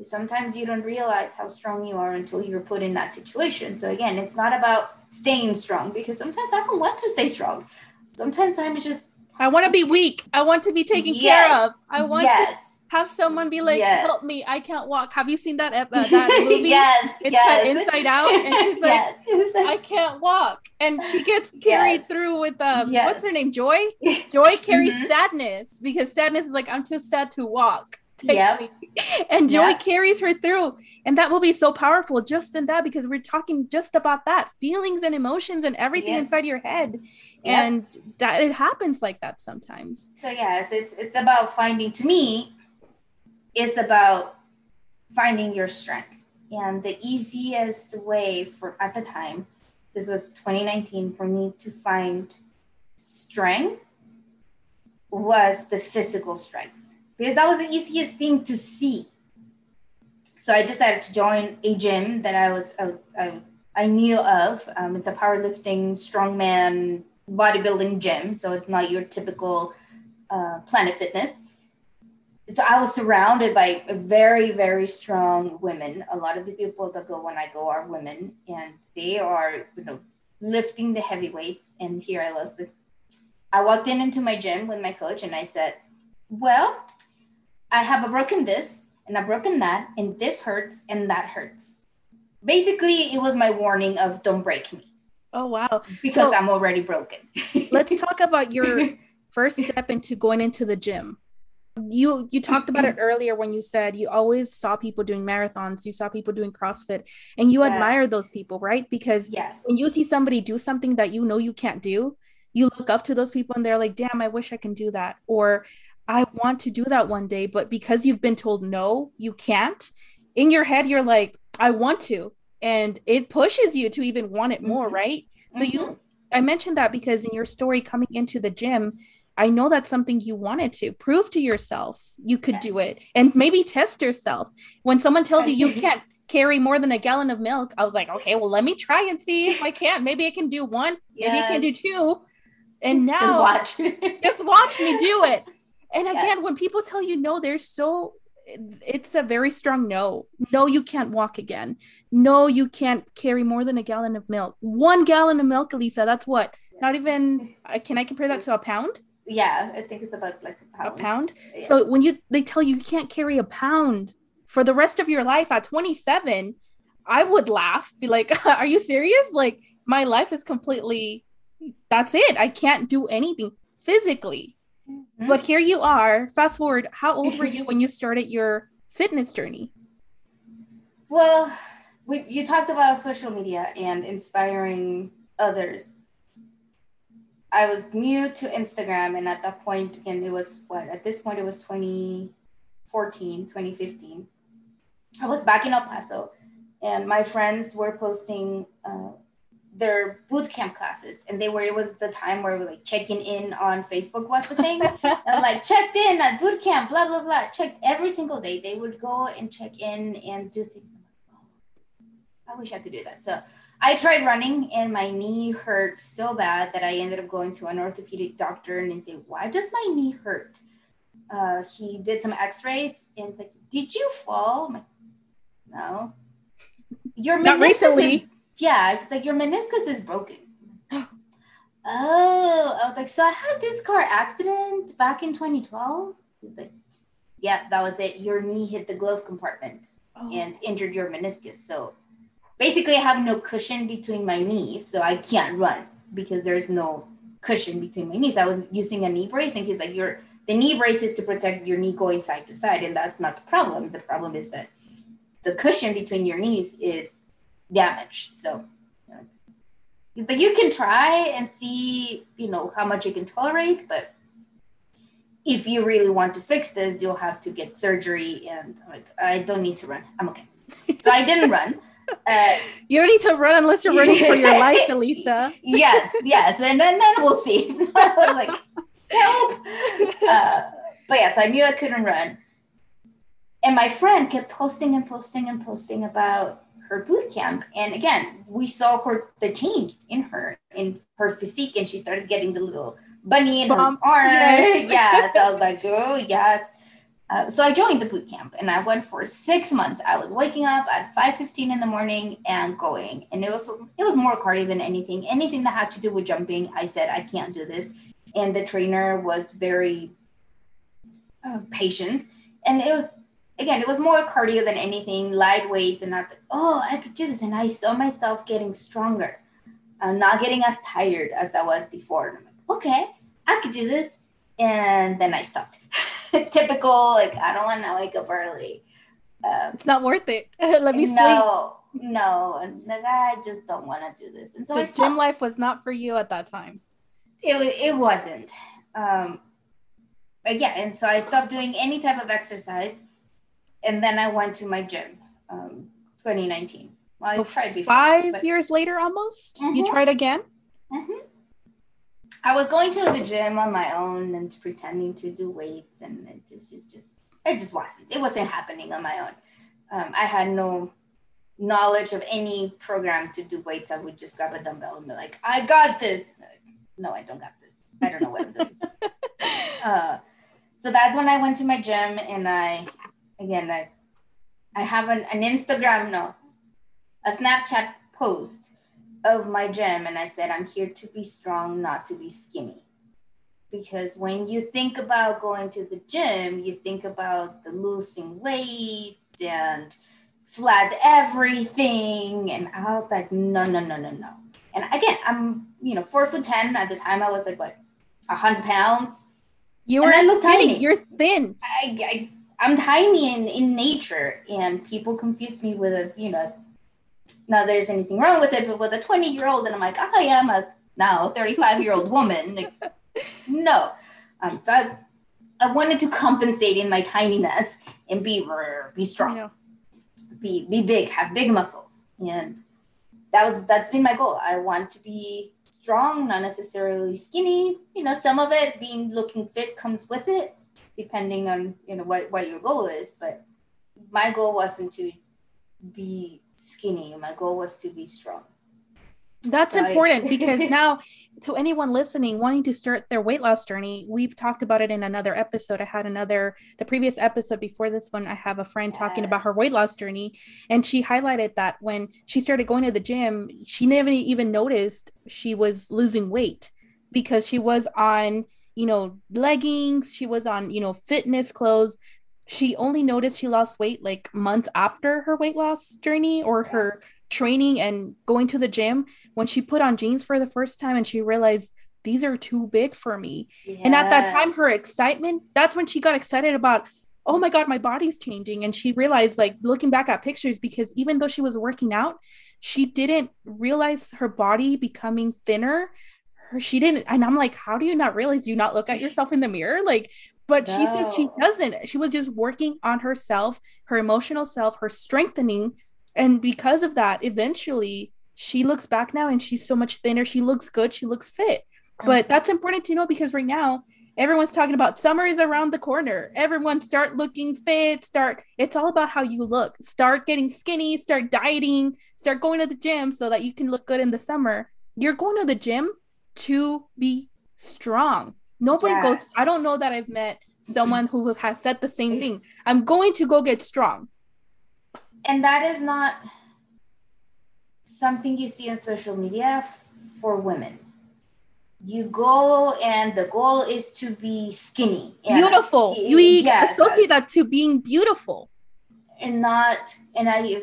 Sometimes you don't realize how strong you are until you're put in that situation. So, again, it's not about staying strong because sometimes I don't want to stay strong sometimes I'm just I want to be weak. I want to be taken yes. care of. I want yes. to have someone be like, yes. "Help me! I can't walk." Have you seen that uh, [laughs] that movie? yes, it's yes. Inside Out, and she's [laughs] like, "I can't walk," and she gets [laughs] carried yes. through with um, what's her name? Joy. Joy carries mm-hmm. sadness because sadness is like, "I'm too sad to walk." Yep. And Joy yep. carries her through. And that movie is so powerful just in that because we're talking just about that feelings and emotions and everything inside your head. And that it happens like that sometimes. So yes, it's it's about finding to me, it's about finding your strength. And the easiest way for at the time, this was 2019, for me to find strength was the physical strength because that was the easiest thing to see. So I decided to join a gym that I was uh, I, I knew of. Um, it's a powerlifting, strongman, bodybuilding gym. So it's not your typical uh, Planet Fitness. So I was surrounded by very, very strong women. A lot of the people that go when I go are women, and they are, you know, lifting the heavy weights. And here I was. The, I walked in into my gym with my coach, and I said, "Well, I have a broken this and a broken that, and this hurts and that hurts. Basically, it was my warning of don't break me. Oh wow. Because so, I'm already broken. let's talk about your [laughs] first step into going into the gym. You you talked about it [clears throat] earlier when you said you always saw people doing marathons, you saw people doing CrossFit, and you yes. admire those people, right? Because yes. when you see somebody do something that you know you can't do, you look up to those people and they're like, damn, I wish I can do that. Or I want to do that one day, but because you've been told no, you can't, in your head, you're like, I want to. And it pushes you to even want it more, mm-hmm. right? So mm-hmm. you, I mentioned that because in your story coming into the gym, I know that's something you wanted to prove to yourself you could yes. do it and maybe test yourself. When someone tells you you [laughs] can't carry more than a gallon of milk, I was like, okay, well, let me try and see if I can. Maybe I can do one, yes. maybe I can do two. And [laughs] now just watch, just watch me do it. And again, yes. when people tell you no, they're so it's a very strong no. No, you can't walk again. No, you can't carry more than a gallon of milk. One gallon of milk, Elisa, that's what? Not even can I compare that to a pound? Yeah, I think it's about like a pound. A pound? Yeah. So when you they tell you you can't carry a pound for the rest of your life at 27, I would laugh, be like, [laughs] "Are you serious? Like my life is completely that's it. I can't do anything physically." Mm-hmm. But here you are. Fast forward, how old were you when you started your fitness journey? Well, we, you talked about social media and inspiring others. I was new to Instagram, and at that point, and it was what at this point it was 2014, 2015. I was back in El Paso, and my friends were posting uh, their boot camp classes and they were it was the time where we like checking in on facebook was the thing [laughs] and like checked in at boot camp blah blah blah checked every single day they would go and check in and do things I wish I could do that. So I tried running and my knee hurt so bad that I ended up going to an orthopedic doctor and say, why does my knee hurt? Uh, he did some x-rays and like, did you fall? Like, no. Your Not recently. Is, yeah, it's like your meniscus is broken. [gasps] oh, I was like, so I had this car accident back in 2012. Like, yeah, that was it. Your knee hit the glove compartment oh. and injured your meniscus. So basically, I have no cushion between my knees, so I can't run because there's no cushion between my knees. I was using a knee brace, and he's like, "Your the knee brace is to protect your knee going side to side, and that's not the problem. The problem is that the cushion between your knees is damaged. So, you know, like you can try and see, you know, how much you can tolerate, but if you really want to fix this, you'll have to get surgery. And like, I don't need to run. I'm okay. So I didn't run. [laughs] Uh, you don't need to run unless you're running for your life, Elisa. [laughs] yes, yes, and then, then we'll see. [laughs] like, help. Uh, but yes, I knew I couldn't run. And my friend kept posting and posting and posting about her boot camp. And again, we saw her the change in her, in her physique, and she started getting the little bunny in Bump. her arm. Yes. yeah. So I was like, oh yeah. Uh, so I joined the boot camp and I went for six months. I was waking up at 5:15 in the morning and going, and it was it was more cardio than anything. Anything that had to do with jumping, I said I can't do this. And the trainer was very uh, patient, and it was again it was more cardio than anything, light weights, and not oh I could do this. And I saw myself getting stronger, uh, not getting as tired as I was before. And I'm like, okay, I could do this. And then I stopped. [laughs] Typical, like, I don't want to wake up early. Um, it's not worth it. [laughs] Let me no, sleep. No, no. Like, I just don't want to do this. And so the gym life was not for you at that time. It, it wasn't. Um, but yeah, and so I stopped doing any type of exercise. And then I went to my gym, um, 2019. Well, I tried before, Five years later, almost? Mm-hmm. You tried again? I was going to the gym on my own and pretending to do weights, and it just, just, just it just wasn't. It wasn't happening on my own. Um, I had no knowledge of any program to do weights. I would just grab a dumbbell and be like, "I got this." Like, no, I don't got this. I don't know what I'm doing. [laughs] uh, so that's when I went to my gym, and I, again, I, I have an, an Instagram, no, a Snapchat post of my gym and I said, I'm here to be strong, not to be skinny. Because when you think about going to the gym, you think about the losing weight and flat everything. And I was like, no, no, no, no, no. And again, I'm, you know, four foot 10. At the time, I was like, what, 100 pounds? You were skinny. Tiny. You're thin. I, I, I'm tiny in, in nature. And people confuse me with a, you know, not there's anything wrong with it, but with a 20 year old, and I'm like, I am a now 35 year old woman. Like, [laughs] no. Um, so I, I wanted to compensate in my tininess and be be strong, be be big, have big muscles, and that was that's been my goal. I want to be strong, not necessarily skinny. You know, some of it being looking fit comes with it, depending on you know what what your goal is. But my goal wasn't to be skinny. My goal was to be strong. That's so important I- because [laughs] now to anyone listening wanting to start their weight loss journey, we've talked about it in another episode. I had another the previous episode before this one. I have a friend yes. talking about her weight loss journey, and she highlighted that when she started going to the gym, she never even noticed she was losing weight because she was on you know leggings, she was on you know fitness clothes, she only noticed she lost weight like months after her weight loss journey or her training and going to the gym when she put on jeans for the first time and she realized these are too big for me. Yes. And at that time, her excitement, that's when she got excited about, oh my God, my body's changing. And she realized, like, looking back at pictures, because even though she was working out, she didn't realize her body becoming thinner. Her, she didn't. And I'm like, how do you not realize you not look at yourself in the mirror? Like, but no. she says she doesn't. She was just working on herself, her emotional self, her strengthening. And because of that, eventually she looks back now and she's so much thinner. She looks good. She looks fit. But that's important to know because right now, everyone's talking about summer is around the corner. Everyone start looking fit, start it's all about how you look. Start getting skinny, start dieting, start going to the gym so that you can look good in the summer. You're going to the gym to be strong. Nobody yes. goes I don't know that I've met someone who has said the same thing. I'm going to go get strong. And that is not something you see on social media for women you go and the goal is to be skinny beautiful you yes, associate that to being beautiful and not and i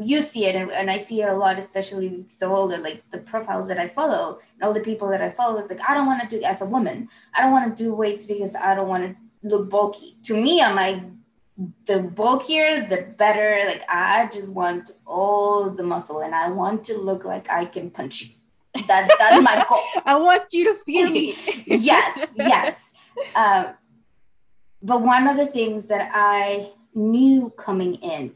you see it and, and i see it a lot especially the like the profiles that i follow and all the people that i follow like i don't want to do as a woman i don't want to do weights because i don't want to look bulky to me i'm like the bulkier the better like i just want all the muscle and i want to look like i can punch you that, that's my [laughs] goal. I want you to feel me. [laughs] yes, yes. Um, but one of the things that I knew coming in,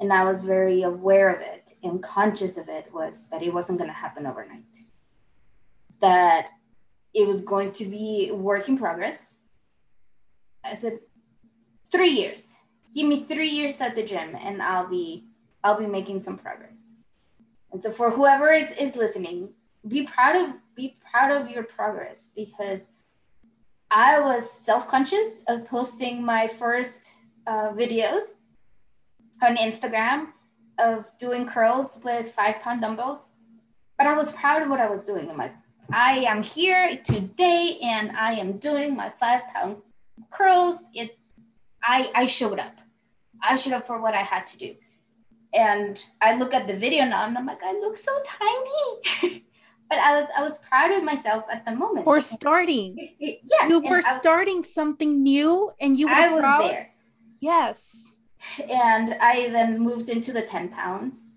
and I was very aware of it and conscious of it, was that it wasn't going to happen overnight. That it was going to be work in progress. I said, three years. Give me three years at the gym, and I'll be I'll be making some progress. And so, for whoever is, is listening, be proud of be proud of your progress because I was self-conscious of posting my first uh, videos on Instagram of doing curls with five pound dumbbells, but I was proud of what I was doing. I'm like, I am here today and I am doing my five pound curls. It, I, I showed up. I showed up for what I had to do. And I look at the video now and I'm like, I look so tiny. [laughs] but I was I was proud of myself at the moment. For starting. [laughs] yeah. You were was, starting something new and you were I was proud. there. Yes. And I then moved into the 10 pounds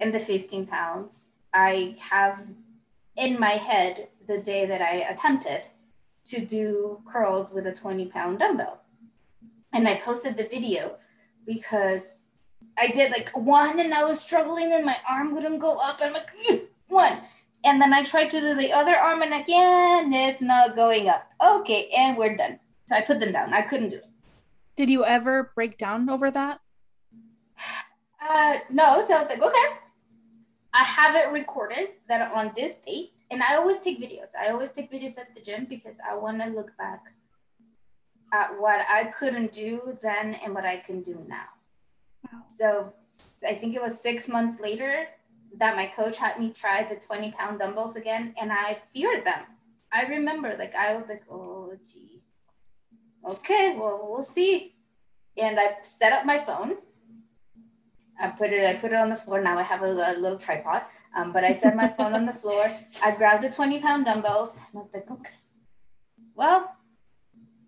and the 15 pounds. I have in my head the day that I attempted to do curls with a 20 pound dumbbell. And I posted the video because I did like one and I was struggling and my arm wouldn't go up. I'm like, one and then I tried to do the other arm and again, it's not going up. Okay, and we're done. So I put them down. I couldn't do it. Did you ever break down over that? Uh, no. So I was like, okay, I have it recorded that on this date, and I always take videos. I always take videos at the gym because I want to look back at what I couldn't do then and what I can do now. Wow. So I think it was six months later that my coach had me try the 20 pound dumbbells again and I feared them. I remember like I was like, oh gee. Okay, well we'll see. And I set up my phone. I put it, I put it on the floor. Now I have a, a little tripod. Um, but I set my phone on the [laughs] floor. I grabbed the 20 pound dumbbells. And I was like, okay. Well,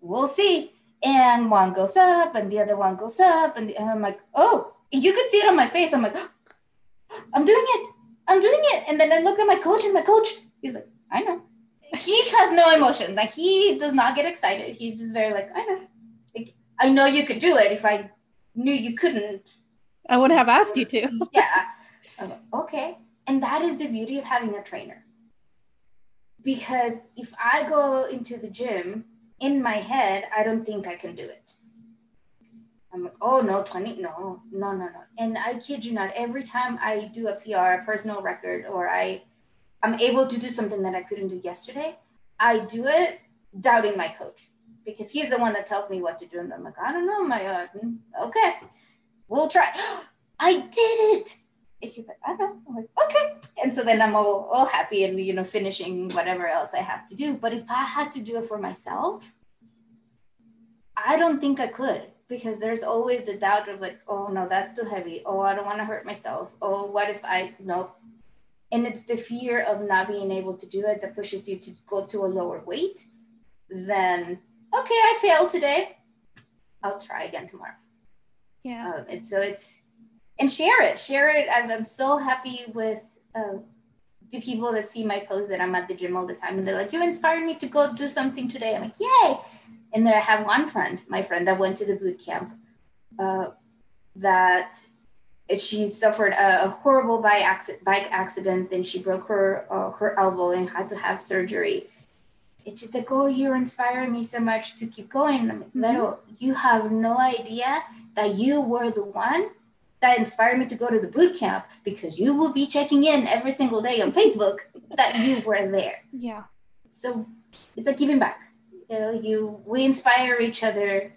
we'll see. And one goes up and the other one goes up. And, the, and I'm like, oh, you could see it on my face. I'm like, oh, I'm doing it. I'm doing it. And then I look at my coach and my coach, he's like, I know. He has no emotion. Like he does not get excited. He's just very like, I know. Like, I know you could do it. If I knew you couldn't, I wouldn't have asked you to. [laughs] yeah. Like, okay. And that is the beauty of having a trainer. Because if I go into the gym in my head, I don't think I can do it. I'm like, oh no, 20, no, no, no, no. And I kid you not, every time I do a PR, a personal record, or I I'm able to do something that I couldn't do yesterday, I do it doubting my coach because he's the one that tells me what to do. And I'm like, I don't know, my uh, okay, we'll try. [gasps] I did it. And he's like, I know. I'm like, okay. And so then I'm all, all happy and you know finishing whatever else I have to do. But if I had to do it for myself, I don't think I could because there's always the doubt of like, oh no, that's too heavy. Oh, I don't want to hurt myself. Oh, what if I no? And it's the fear of not being able to do it that pushes you to go to a lower weight. Then okay, I failed today. I'll try again tomorrow. Yeah. Um, and so it's and share it, share it. I'm, I'm so happy with. Uh, the people that see my posts that I'm at the gym all the time and they're like, You inspired me to go do something today. I'm like, Yay. And then I have one friend, my friend that went to the boot camp, uh, that she suffered a, a horrible bike accident, bike accident. Then she broke her uh, her elbow and had to have surgery. it's just like, oh, you're inspiring me so much to keep going. Mm-hmm. you have no idea that you were the one that inspired me to go to the boot camp because you will be checking in every single day on Facebook that you were there. Yeah. So it's like giving back. You know, you we inspire each other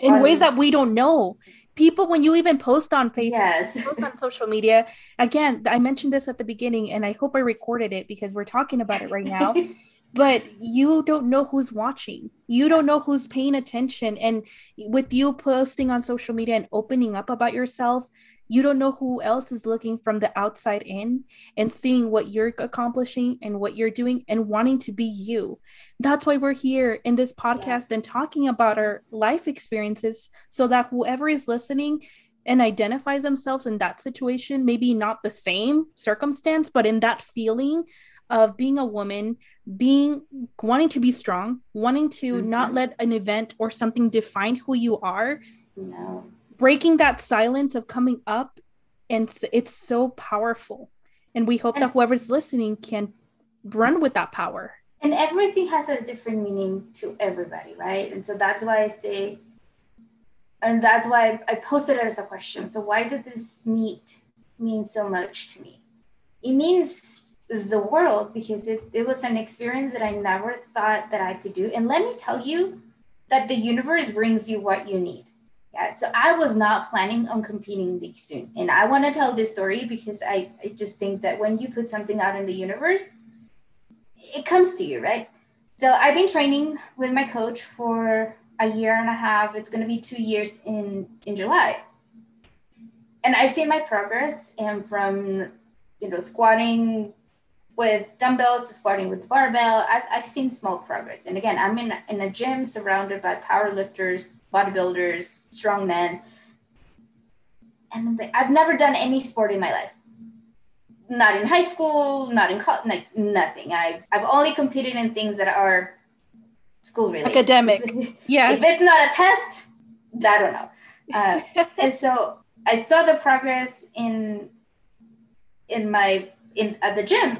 in ways that we don't know. People, when you even post on Facebook, yes. post on social media, again, I mentioned this at the beginning, and I hope I recorded it because we're talking about it right now. [laughs] but you don't know who's watching you don't know who's paying attention and with you posting on social media and opening up about yourself you don't know who else is looking from the outside in and seeing what you're accomplishing and what you're doing and wanting to be you that's why we're here in this podcast and talking about our life experiences so that whoever is listening and identifies themselves in that situation maybe not the same circumstance but in that feeling of being a woman, being wanting to be strong, wanting to mm-hmm. not let an event or something define who you are. No. Breaking that silence of coming up and it's so powerful. And we hope and, that whoever's listening can run with that power. And everything has a different meaning to everybody, right? And so that's why I say and that's why I posted it as a question. So why does this meet mean so much to me? It means the world because it, it was an experience that I never thought that I could do. And let me tell you that the universe brings you what you need. Yeah. So I was not planning on competing this soon. And I want to tell this story because I, I just think that when you put something out in the universe, it comes to you, right? So I've been training with my coach for a year and a half. It's going to be two years in in July. And I've seen my progress and from you know squatting with dumbbells to squatting with the barbell, I've, I've seen small progress. And again, I'm in, in a gym surrounded by power lifters, bodybuilders, strong men. And I've never done any sport in my life. Not in high school, not in college, like nothing. I've, I've only competed in things that are school related. Academic. [laughs] yes. If it's not a test, I don't know. Uh, [laughs] and so I saw the progress in in my in at the gym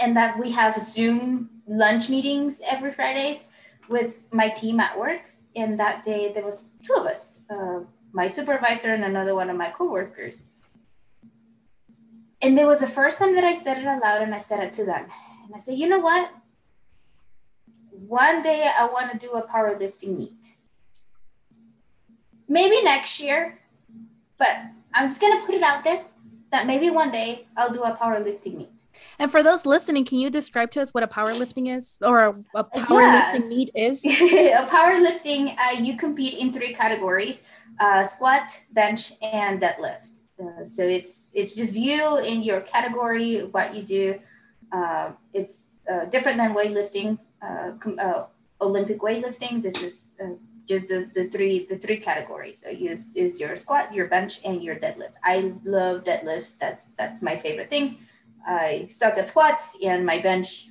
and that we have Zoom lunch meetings every Fridays with my team at work. And that day there was two of us, uh, my supervisor and another one of my coworkers. And it was the first time that I said it aloud and I said it to them. And I said, you know what? One day I want to do a powerlifting meet. Maybe next year, but I'm just going to put it out there that maybe one day I'll do a powerlifting meet. And for those listening, can you describe to us what a powerlifting is or a, a powerlifting yes. meet is? [laughs] a powerlifting, uh, you compete in three categories: uh, squat, bench, and deadlift. Uh, so it's it's just you in your category, what you do. Uh, it's uh, different than weightlifting, uh, Olympic weightlifting. This is just the, the three the three categories. So use is your squat, your bench, and your deadlift. I love deadlifts. That's that's my favorite thing. I suck at squats and my bench.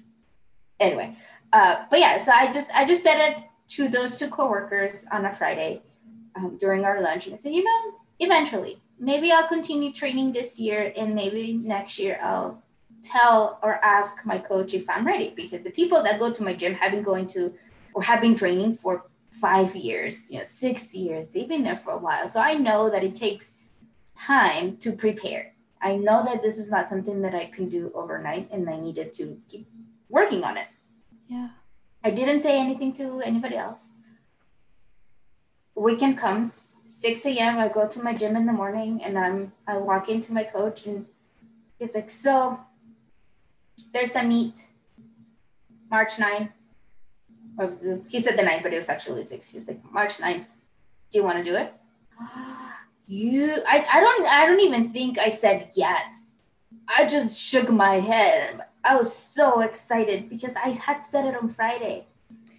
Anyway, uh, but yeah, so I just I just said it to those two coworkers on a Friday um, during our lunch, and I said, you know, eventually, maybe I'll continue training this year, and maybe next year I'll tell or ask my coach if I'm ready, because the people that go to my gym have been going to or have been training for five years, you know, six years. They've been there for a while, so I know that it takes time to prepare I know that this is not something that I can do overnight and I needed to keep working on it. Yeah. I didn't say anything to anybody else. Weekend comes, 6 a.m. I go to my gym in the morning and I'm I walk into my coach and he's like, so there's a meet March 9th. Or he said the 9th, but it was actually 6. He's like, March 9th. Do you want to do it? You I, I don't I don't even think I said yes. I just shook my head. I was so excited because I had said it on Friday.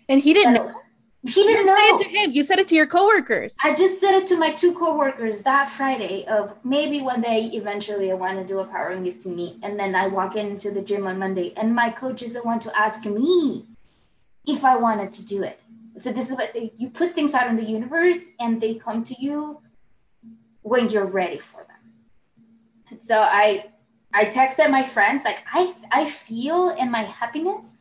And he didn't know. He didn't know. Say it to him. You said it to your coworkers. I just said it to my two coworkers that Friday of maybe one day eventually I want to do a powerlifting meet. And then I walk into the gym on Monday and my coach is the one to ask me if I wanted to do it. So this is what they, you put things out in the universe and they come to you when you're ready for them. So I I texted my friends like I I feel in my happiness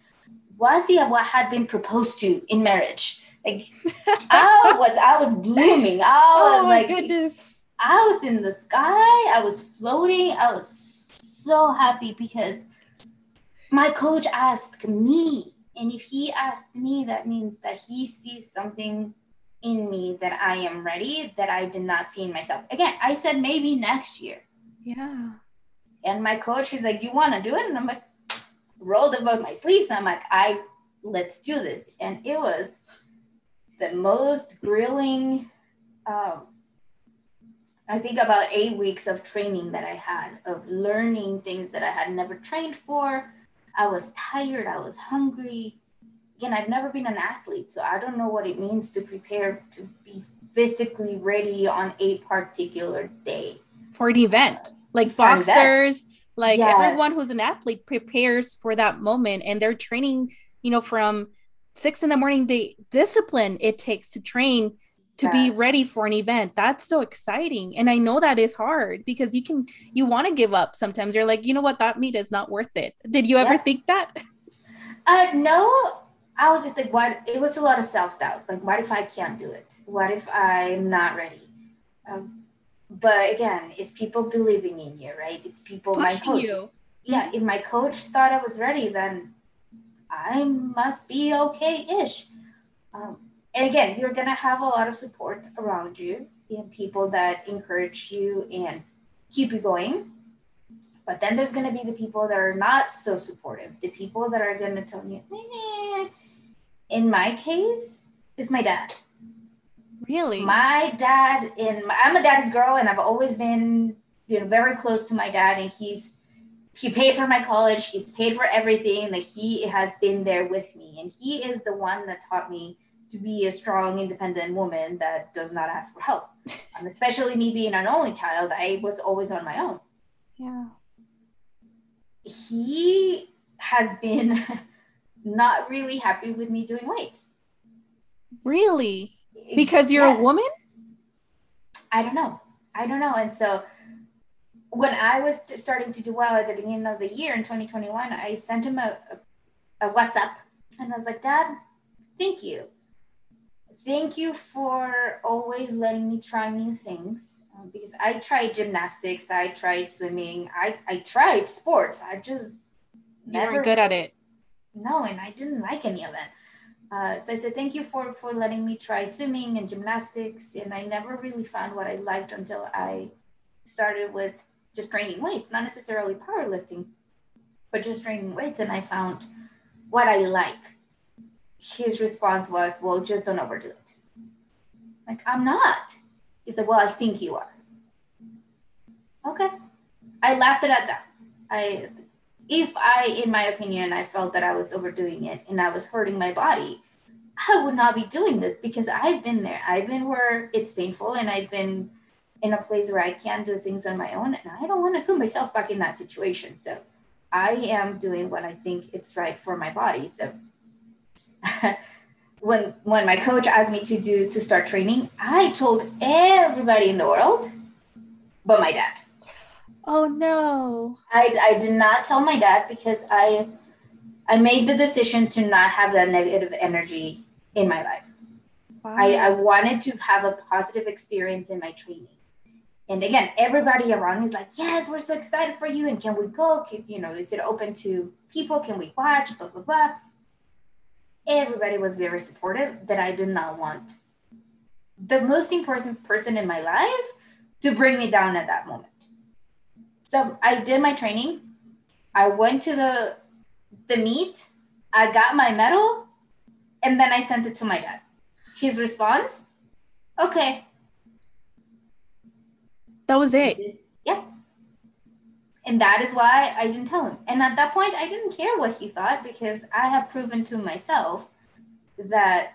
was the what had been proposed to in marriage. Like [laughs] oh, I was I was blooming. I Oh was my like goodness. I was in the sky. I was floating. I was so happy because my coach asked me. And if he asked me, that means that he sees something in me that I am ready that I did not see in myself. Again, I said maybe next year. Yeah. And my coach, he's like, You want to do it? And I'm like, rolled above my sleeves. And I'm like, I let's do this. And it was the most grilling um, I think about eight weeks of training that I had, of learning things that I had never trained for. I was tired, I was hungry. Again, I've never been an athlete, so I don't know what it means to prepare to be physically ready on a particular day. For an event. Like For an event. boxers, like Yes. everyone who's an athlete prepares for that moment and they're training, you know, from six in the morning, the discipline it takes to train to be ready for an event. That's so exciting. And I know that is hard because you can you want to give up sometimes. You're like, you know what, that meet is not worth it. Did you ever Yeah. think that? Uh, no, I was just like, what? It was a lot of self doubt. Like, what if I can't do it? What if I'm not ready? Um, but again, it's people believing in you, right? It's people, my Pushing coach. you. Yeah, if my coach thought I was ready, then I must be okay ish. Um, and again, you're going to have a lot of support around you and people that encourage you and keep you going. But then there's going to be the people that are not so supportive, the people that are going to tell you, "Eh." In my case, it's my dad. Really? My dad, and I'm a daddy's girl, and I've always been, you know, very close to my dad, and he's he paid for my college, he's paid for everything. Like he has been there with me, and he is the one that taught me to be a strong, independent woman that does not ask for help. [laughs] And especially me being an only child, I was always on my own. yeah. He has been [laughs] not really happy with me doing weights Really? Because you're Yes. a woman? I don't know. I don't know. And so when I was starting to do well at the beginning of the year in 2021, I sent him a, a, WhatsApp and I was like, Dad, thank you. Thank you for always letting me try new things. Um, because I tried gymnastics, I tried swimming, I, I tried sports. I just You never were good at it. No and i didn't like any of it. Uh, so i said thank you for for letting me try swimming and gymnastics and i never really found what i liked until i started with just training weights not necessarily powerlifting but just training weights and i found what i like. His response was well just don't overdo it. Like i'm not. He said well i think you are. Okay. I laughed at that. I if I, in my opinion, I felt that I was overdoing it and I was hurting my body, I would not be doing this because I've been there. I've been where it's painful and I've been in a place where I can't do things on my own and I don't want to put myself back in that situation. So I am doing what I think it's right for my body. So [laughs] when when my coach asked me to do to start training, I told everybody in the world but my dad. Oh no. I, I did not tell my dad because I I made the decision to not have that negative energy in my life. I, I wanted to have a positive experience in my training. And again, everybody around me is like, yes, we're so excited for you. And can we go? Can, you know, is it open to people? Can we watch? Blah, blah, blah. Everybody was very supportive that I did not want the most important person in my life to bring me down at that moment. So I did my training. I went to the the meet. I got my medal, and then I sent it to my dad. His response, okay. that was it. Yeah. And that is why I didn't tell him. And at that point, I didn't care what he thought because I have proven to myself that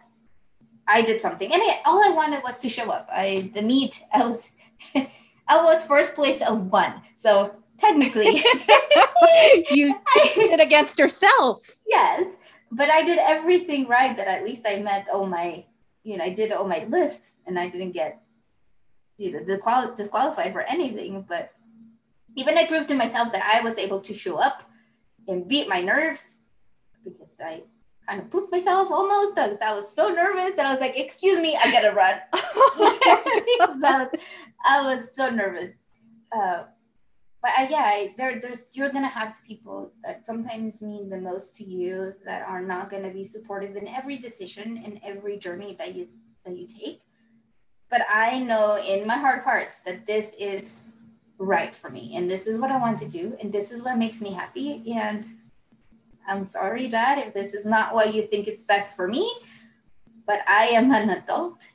I did something. And again, all I wanted was to show up. I the meet, I was [laughs] I was first place of one. So technically [laughs] you did it against yourself. yes but i did everything right that at least i met all my you know i did all my lifts and i didn't get you know disqual- disqualified for anything but even i proved to myself that i was able to show up and beat my nerves because i kind of pooped myself almost because I was so nervous that I was like, "Excuse me, I gotta run." [laughs] [laughs] I was so nervous. Uh, but uh, I, yeah, there, there's you're gonna have people that sometimes mean the most to you that are not gonna be supportive in every decision and every journey that you that you take. But I know in my heart of hearts that this is right for me and this is what I want to do and this is what makes me happy and I'm sorry, Dad, if this is not what you think it's best for me, but I am an adult.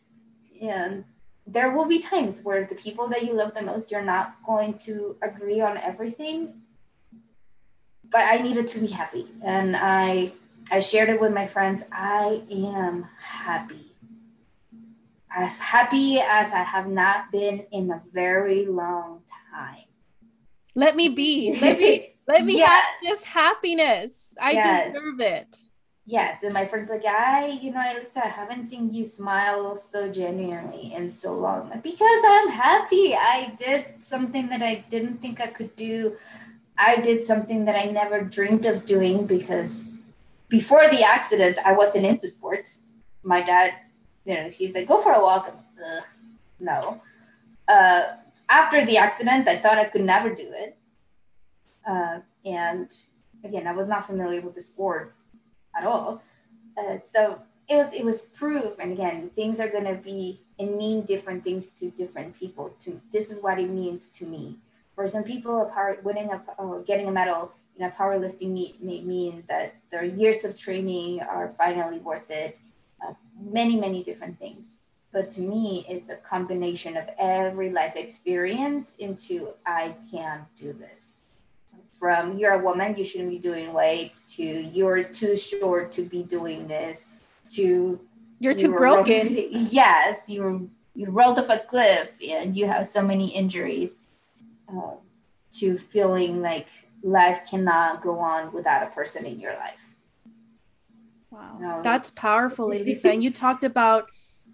And there will be times where the people that you love the most, you're not going to agree on everything. But I needed to be happy. And I I shared it with my friends. I am happy. As happy as I have not been in a very long time. Let me be. Let me let me yes. have this happiness. I yes. deserve it. Yes. And my friend's like, I, you know, I haven't seen you smile so genuinely in so long. Because I'm happy. I did something that I didn't think I could do. I did something that I never dreamed of doing because before the accident, I wasn't into sports. My dad, you know, he's like, go for a walk. Ugh, no. Uh, after the accident, I thought I could never do it. Uh, and again, I was not familiar with the sport at all. Uh, so it was it was proof. And again, things are gonna be and mean different things to different people. To this is what it means to me. For some people, a power, winning a or getting a medal in a powerlifting meet may mean that their years of training are finally worth it. Uh, many many different things. But to me, it's a combination of every life experience into I can do this from you're a woman, you shouldn't be doing weights, to you're too short to be doing this, to you're too you broken. yes, you you rolled off a cliff and you have so many injuries. Uh, to feeling like life cannot go on without a person in your life. Wow, no, that's powerful, [laughs] Elisa. and you talked about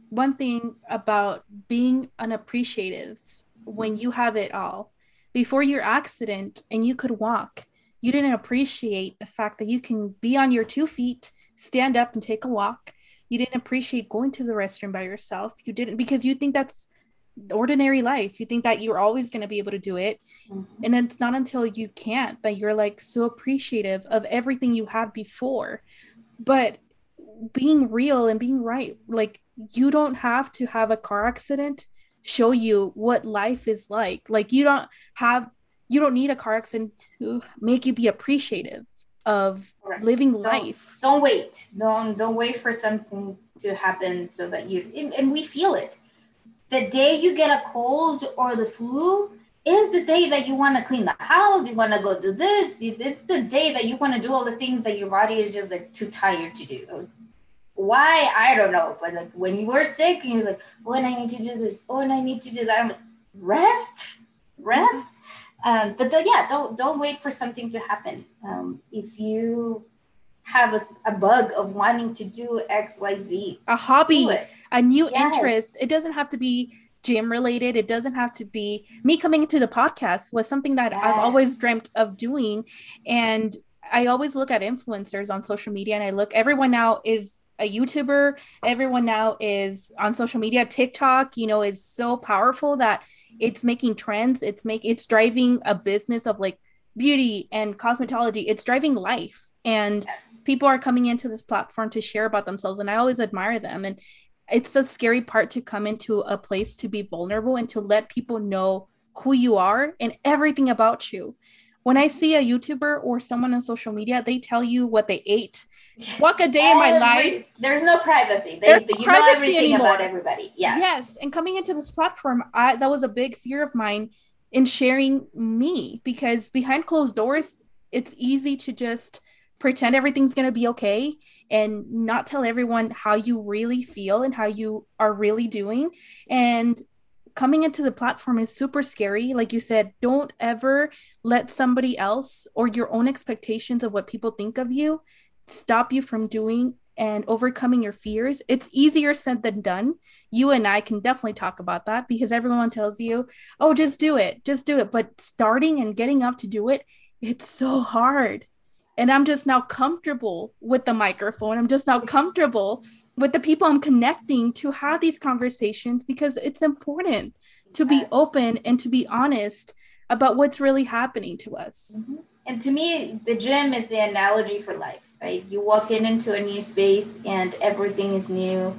one thing about being unappreciative when you have it all before your accident and you could walk. You didn't appreciate the fact that you can be on your two feet, stand up and take a walk. You didn't appreciate going to the restroom by yourself. You didn't because you think that's ordinary life. You think that you're always going to be able to do it. Mm-hmm. And it's not until you can't that you're like so appreciative of everything you had before. But being real and being right, like you don't have to have a car accident show you what life is like. Like you don't have you don't need a car accident to make you be appreciative of right. living don't, life. Don't wait. Don't don't wait for something to happen so that you and, and we feel it. The day you get a cold or the flu is the day that you want to clean the house, you want to go do this. It's the day that you want to do all the things that your body is just like too tired to do why I don't know, but like when you were sick, and you're like, oh, and I need to do this, oh, and I need to do that. I'm like, rest, rest. Um, but the, yeah, don't don't wait for something to happen. Um, if you have a, a bug of wanting to do X, Y, Z, a hobby, a new yes. interest, it doesn't have to be gym related. It doesn't have to be me coming into the podcast was something that yes. I've always dreamt of doing, and I always look at influencers on social media, and I look. Everyone now is a YouTuber. Everyone now is on social media. TikTok, you know, is so powerful that it's making trends. It's make it's driving a business of like beauty and cosmetology. It's driving life. And people are coming into this platform to share about themselves. And I always admire them. And it's a scary part to come into a place to be vulnerable and to let people know who you are and everything about you. When I see a YouTuber or someone on social media, they tell you what they ate, walk a day Every, in my life. There's no privacy. They, you privacy know everything anymore. about everybody. Yeah. Yes. And coming into this platform, I that was a big fear of mine in sharing me because behind closed doors, it's easy to just pretend everything's going to be okay and not tell everyone how you really feel and how you are really doing. And coming into the platform is super scary. Like you said, don't ever let somebody else or your own expectations of what people think of you stop you from doing and overcoming your fears. It's easier said than done. You and I can definitely talk about that because everyone tells you, oh, just do it, just do it. But starting and getting up to do it, it's so hard. and I'm just now comfortable with the microphone. I'm just now comfortable with the people I'm connecting to have these conversations because it's important to be open and to be honest about what's really happening to us. Mm-hmm. And to me, the gym is the analogy for life, right? You walk in into a new space and everything is new.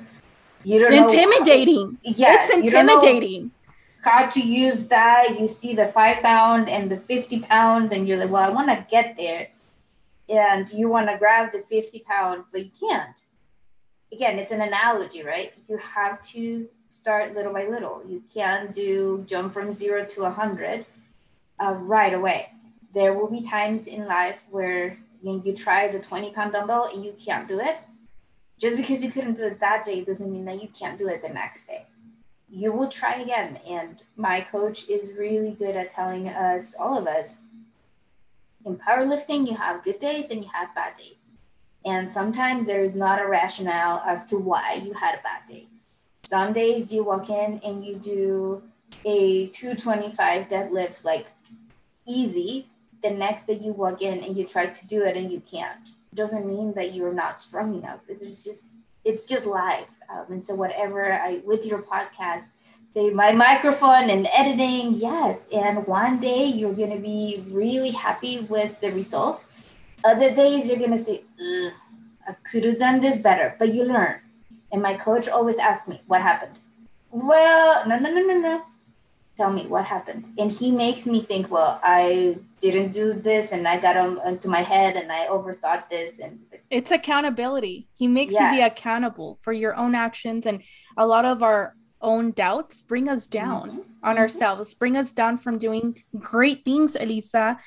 You don't intimidating. Know how, yes, it's intimidating. How to use that. You see the five pound and the 50 pound, and you're like, well, I want to get there. And you want to grab the 50 pound, but you can't. Again, it's an analogy, right? You have to start little by little. You can't do jump from zero to a 100 uh, right away. There will be times in life where you, you try the 20 pound dumbbell and you can't do it. Just because you couldn't do it that day doesn't mean that you can't do it the next day. You will try again. And my coach is really good at telling us, all of us, in powerlifting, you have good days and you have bad days. And sometimes there is not a rationale as to why you had a bad day. Some days you walk in and you do a 225 deadlift like easy. The next day you walk in and you try to do it and you can't. Doesn't mean that you're not strong enough. It's just it's just life. Um, and so whatever I with your podcast, say my microphone and editing, yes. And one day you're gonna be really happy with the result. Other days you're gonna say, I could have done this better, but you learn and my coach always asks me, What happened? Well, no, no, no, no, no. Tell me what happened. And he makes me think, Well, I didn't do this and I got him into my head and I overthought this. And it's accountability. He makes yes. you be accountable for your own actions. And a lot of our own doubts bring us down mm-hmm. on mm-hmm. ourselves, bring us down from doing great things, Elisa.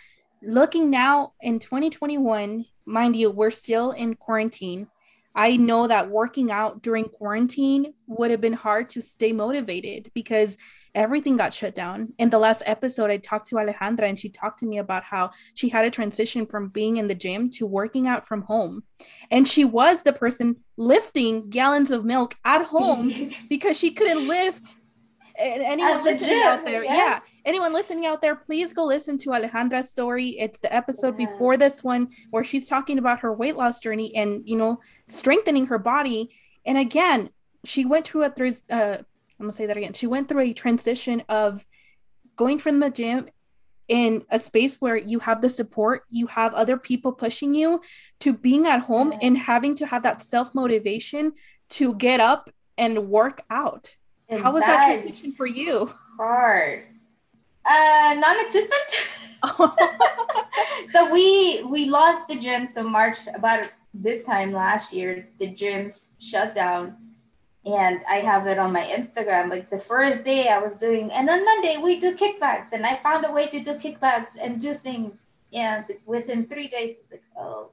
Looking now in 2021, mind you, we're still in quarantine I know that working out during quarantine would have been hard to stay motivated because everything got shut down. In the last episode, I talked to Alejandra and she talked to me about how she had a transition from being in the gym to working out from home. And she was the person lifting gallons of milk at home [laughs] because she couldn't lift. anyone listening out there, yes. yeah anyone listening out there, please go listen to Alejandra's story. It's the episode yeah. before this one where she's talking about her weight loss journey and, you know, strengthening her body. And again, she went through a, uh, I'm gonna say that again. She went through a transition of going from the gym in a space where you have the support, you have other people pushing you, to being at home yeah. and having to have that self motivation to get up and work out. And How was that transition for you? Hard uh, non-existent. so we we lost the gym. So March about this time last year, the gyms shut down, and I have it on my Instagram. Like the first day I was doing, and on Monday we do kickbacks, and I found a way to do kickbacks and do things. And within three days, like oh,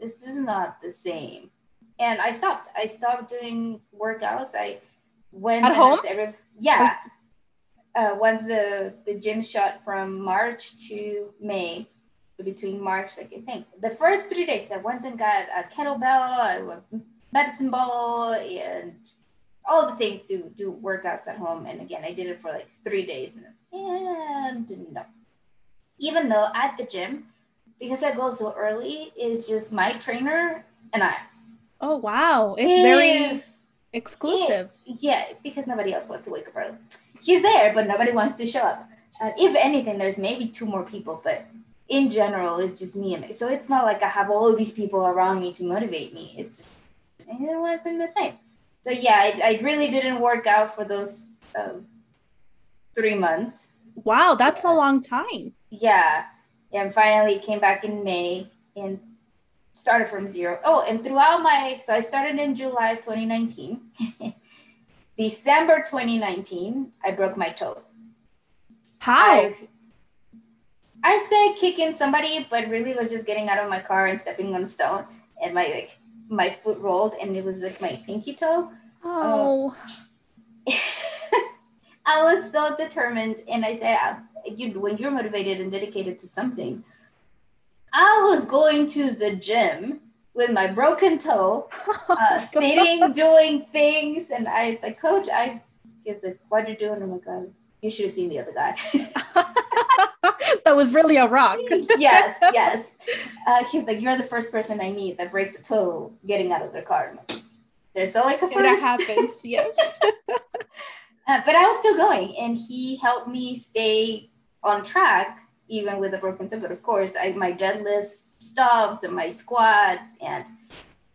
this is not the same. And I stopped. I stopped doing workouts. I went at home. Every, yeah, uh, once the the gym shut from March to May, between March, like I think the first three days, I went and got a kettlebell, a medicine ball, and all the things to do workouts at home. And again, I did it for like three days, and, and no, even though at the gym, because I go so early, it's just my trainer and I. Oh wow! It's very exclusive. If, yeah, because nobody else wants to wake up early he's there, but nobody wants to show up. Uh, if anything, there's maybe two more people, but in general, it's just me and me. So it's not like I have all these people around me to motivate me. It's it wasn't the same. So yeah, I, I really didn't work out for those um, three months. Wow, that's yeah. a long time. Yeah, and finally came back in May and started from zero. Oh, and throughout my so I started in July of 2019. [laughs] December 2019, I broke my toe. How? I, I said kicking somebody, but really was just getting out of my car and stepping on a stone, and my like my foot rolled, and it was like my pinky toe. Oh. Uh, [laughs] I was so determined, and I said, uh, you, when you're motivated and dedicated to something, I was going to the gym with my broken toe, [laughs] uh, sitting, doing things. And I, the coach, I, he's like, what'd you do? And I'm like, oh, you should have seen the other guy. [laughs] [laughs] that was really a rock. yes, [laughs] yes. Uh, he's like, you're the first person I meet that breaks a toe getting out of their car. There's always a first. That happens, [laughs] yes. uh, but I was still going, and he helped me stay on track even with a broken toe. But of course, I, my deadlifts stopped, and my squats, and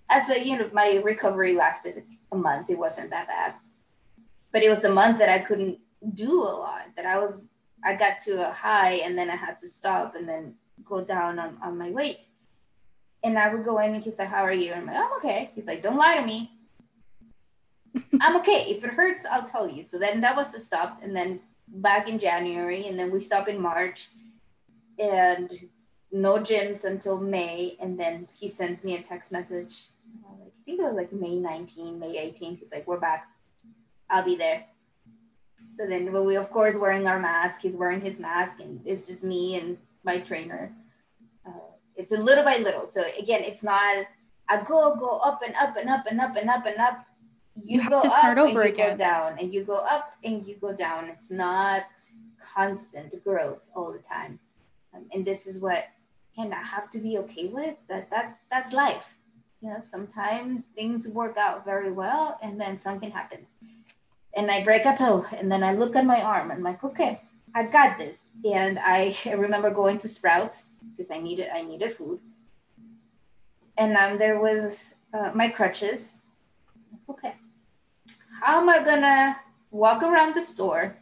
as a you know, my recovery lasted a month. It wasn't that bad, but it was the month that I couldn't do a lot. That I was, I got to a high, and then I had to stop, and then go down on, on my weight. And I would go in, and he's like, "How are you?" And I'm like, "I'm okay." He's like, "Don't lie to me." [laughs] I'm okay. If it hurts, I'll tell you. So then that was the stop, and then back in January, and then we stop in March, and no gyms until May, and then he sends me a text message. I think it was like May 19, May 18. He's like, "We're back. I'll be there." So then we of course wearing our mask. He's wearing his mask, and it's just me and my trainer. Uh, it's a little by little. So again, it's not I go go up and up and up and up and up and up. You, you go to start over and you again. go down, and you go up and you go down. It's not constant growth all the time, um, and this is what and I have to be okay with. That that's that's life. You know, sometimes things work out very well, and then something happens and I break a toe. And then I look at my arm and I'm like, okay, I got this. And I [laughs] remember going to Sprouts because I needed I needed food. And I'm there with uh, my crutches. Okay, how am I gonna walk around the store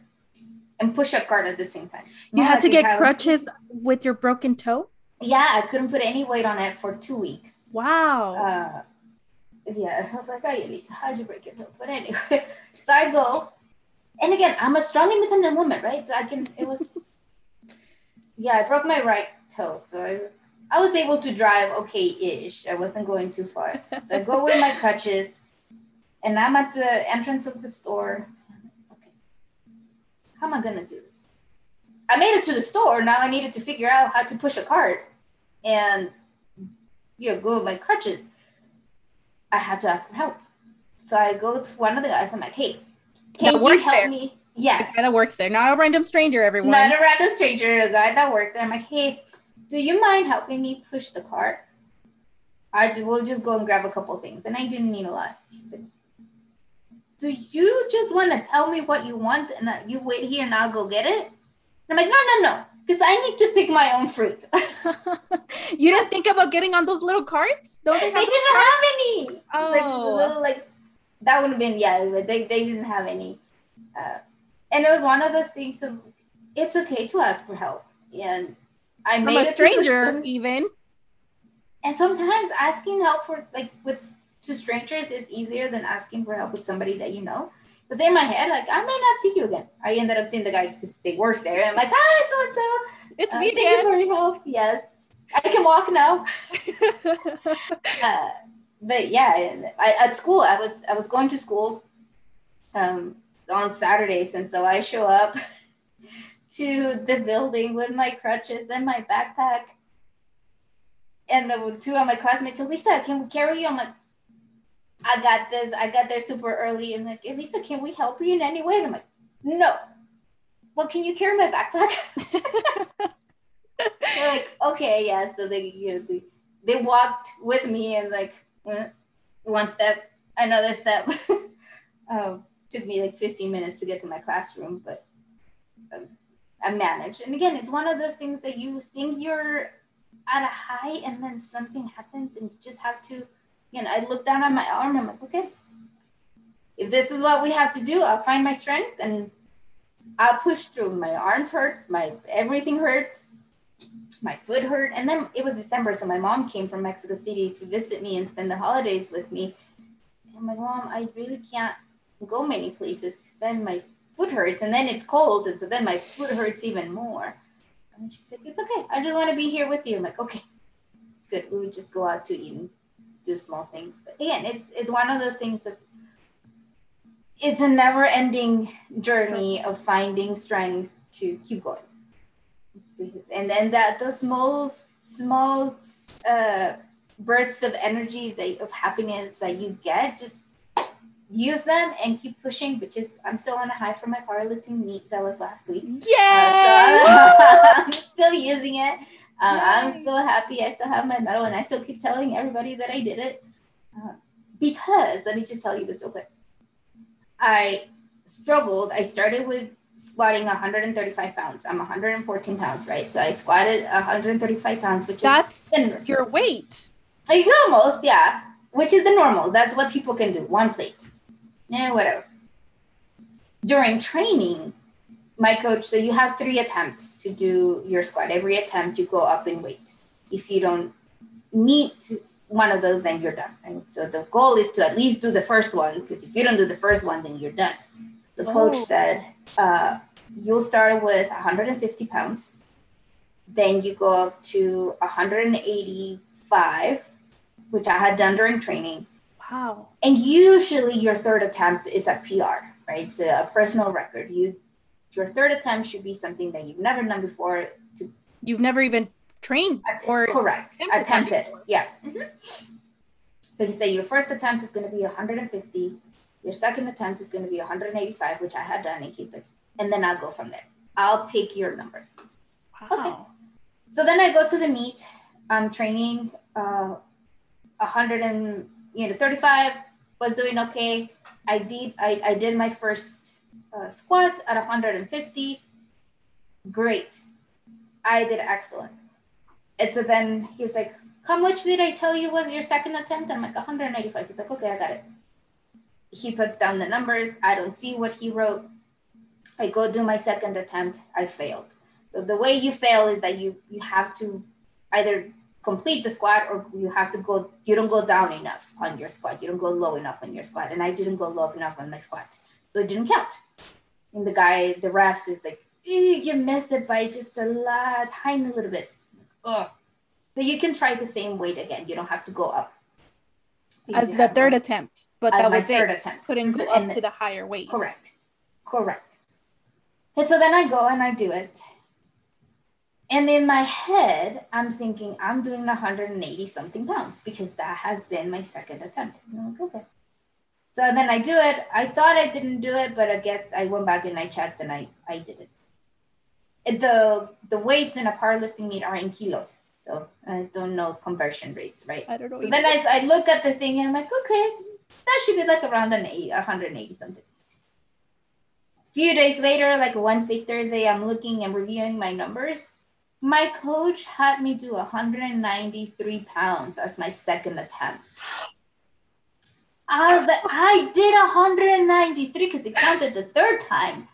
and push a cart at the same time? You had to get crutches with your broken toe. Yeah, I couldn't put any weight on it for two weeks. Wow. Uh, yeah, I was like, oh, Elisa, how'd you break your toe? But anyway, [laughs] so I go, and again, I'm a strong, independent woman, right? So I can, it was, [laughs] yeah, I broke my right toe. So I, I was able to drive okay ish. I wasn't going too far. So I go with my [laughs] crutches, and I'm at the entrance of the store. Okay, how am I going to do this? I made it to the store. Now I needed to figure out how to push a cart and, you know, go with my crutches I had to ask for help. So I go to one of the guys. I'm like, hey, can that you help there. me? Yeah. The guy that works there, not a random stranger, everyone. Not a random stranger, a guy that works there. I'm like, hey, do you mind helping me push the cart? I do, will just go and grab a couple things. And I didn't need a lot. do you just want to tell me what you want and you wait here and I'll go get it? And I'm like, no, no, no because I need to pick my own fruit. [laughs] [laughs] you didn't think about getting on those little carts? Don't they, they didn't carts? have any. Oh. Like, little, like that would have been yeah, but they, they didn't have any. Uh, and it was one of those things of it's okay to ask for help. And I From made a stranger even. And sometimes asking help for like with to strangers is easier than asking for help with somebody that you know. But in my head, like I may not see you again. I ended up seeing the guy because they work there. I'm like, hi, so and so. It's uh, me. Thank you for your help. Yes, I can walk now. [laughs] [laughs] uh, but yeah, I, at school, I was I was going to school um, on Saturdays, and so I show up [laughs] to the building with my crutches and my backpack. And the two of my classmates, Lisa, can we carry you? I'm like, I got this. I got there super early and like, Elisa, can we help you in any way? And I'm like, no. Well, can you carry my backpack? [laughs] They're like, okay, yeah. So they, you know, they, they walked with me and like one step, another step. [laughs] um, took me like 15 minutes to get to my classroom, but um, I managed. And again, it's one of those things that you think you're at a high and then something happens and you just have to you know, I look down on my arm. I'm like, okay, if this is what we have to do, I'll find my strength and I'll push through. My arms hurt, my everything hurts, my foot hurt. And then it was December, so my mom came from Mexico City to visit me and spend the holidays with me. And my mom, I really can't go many places because then my foot hurts and then it's cold. And so then my foot hurts even more. And she's like, it's okay. I just want to be here with you. I'm like, okay, good. We would just go out to eat and do small things. But again, it's it's one of those things that it's a never ending journey of finding strength to keep going. And then that those small small uh, bursts of energy that of happiness that you get just use them and keep pushing, which is I'm still on a high from my powerlifting meet that was last week. Yeah. Uh, so [laughs] [laughs] I'm still using it. Um, I'm still happy. I still have my medal, and I still keep telling everybody that I did it. Uh, because let me just tell you this real quick. I struggled. I started with squatting 135 pounds. I'm 114 pounds, right? So I squatted 135 pounds, which that's is your weight. Like almost, yeah. Which is the normal. That's what people can do. One plate. Yeah, whatever. During training, my coach so you have three attempts to do your squat. Every attempt you go up in weight. If you don't meet one of those, then you're done. Right? So the goal is to at least do the first one because if you don't do the first one, then you're done. The coach oh. said uh, you'll start with 150 pounds, then you go up to 185, which I had done during training. Wow. And usually your third attempt is a PR, right? So a personal record. You your third attempt should be something that you've never done before. To you've never even trained att- or correct attempted. attempted. Yeah. Mm-hmm. So you say your first attempt is going to be 150 your second attempt is going to be 185, which I had done, and he's like, and then I'll go from there. I'll pick your numbers. Wow. Okay. So then I go to the meet. I'm training uh, 100 and you know 35 was doing okay. I did I, I did my first uh, squat at 150. Great. I did excellent. And so then he's like, how much did I tell you was your second attempt? I'm like 185. He's like, okay, I got it he puts down the numbers. I don't see what he wrote. I go do my second attempt. I failed. So the way you fail is that you you have to either complete the squat or you have to go you don't go down enough on your squat. You don't go low enough on your squat. And I didn't go low enough on my squat. So it didn't count. And the guy, the refs is like, eh, you missed it by just a lot, tiny little bit. Ugh. So you can try the same weight again. You don't have to go up. As the third attempt. But that my was third it. attempt. Couldn't go up to the higher weight. Correct. Correct. And so then I go and I do it. And in my head, I'm thinking I'm doing 180 something pounds because that has been my second attempt. And I'm like, okay. So then I do it. I thought I didn't do it, but I guess I went back and I checked and I, I did it. it. The the weights in a powerlifting meet are in kilos. So I don't know conversion rates, right? I don't know. So either. then I, I look at the thing and I'm like, okay, that should be like around an 80, 180 something. A few days later, like Wednesday, Thursday, I'm looking and reviewing my numbers. My coach had me do 193 pounds as my second attempt. I was like, I did 193 because it counted the third time.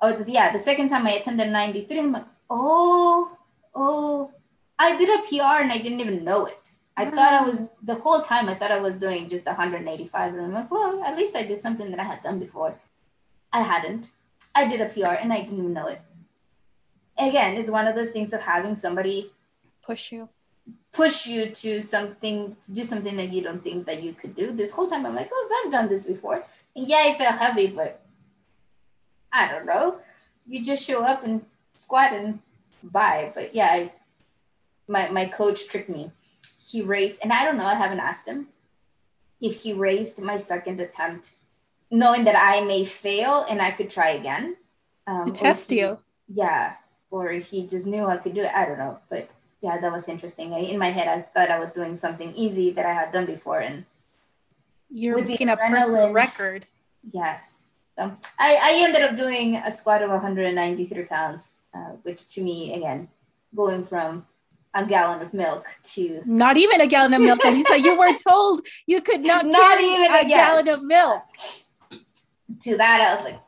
Oh, yeah, the second time I attended 93. I'm like, oh, oh, I did a PR and I didn't even know it. I thought I was the whole time. I thought I was doing just 185, and I'm like, well, at least I did something that I had done before. I hadn't. I did a PR, and I didn't even know it. Again, it's one of those things of having somebody push you, push you to something to do something that you don't think that you could do. This whole time, I'm like, oh, I've done this before, and yeah, I felt heavy, but I don't know. You just show up and squat and bye. But yeah, I, my my coach tricked me he raised, and I don't know, I haven't asked him if he raised my second attempt, knowing that I may fail and I could try again. Um, to test he, you. Yeah. Or if he just knew I could do it. I don't know. But yeah, that was interesting. I, in my head, I thought I was doing something easy that I had done before. And you're making a personal record. Yes. So I, I ended up doing a squat of 193 pounds, uh, which to me, again, going from a gallon of milk to not even a gallon of milk. Lisa, you said you were told you could not, [laughs] not even a, a gallon of milk. To that, I was like,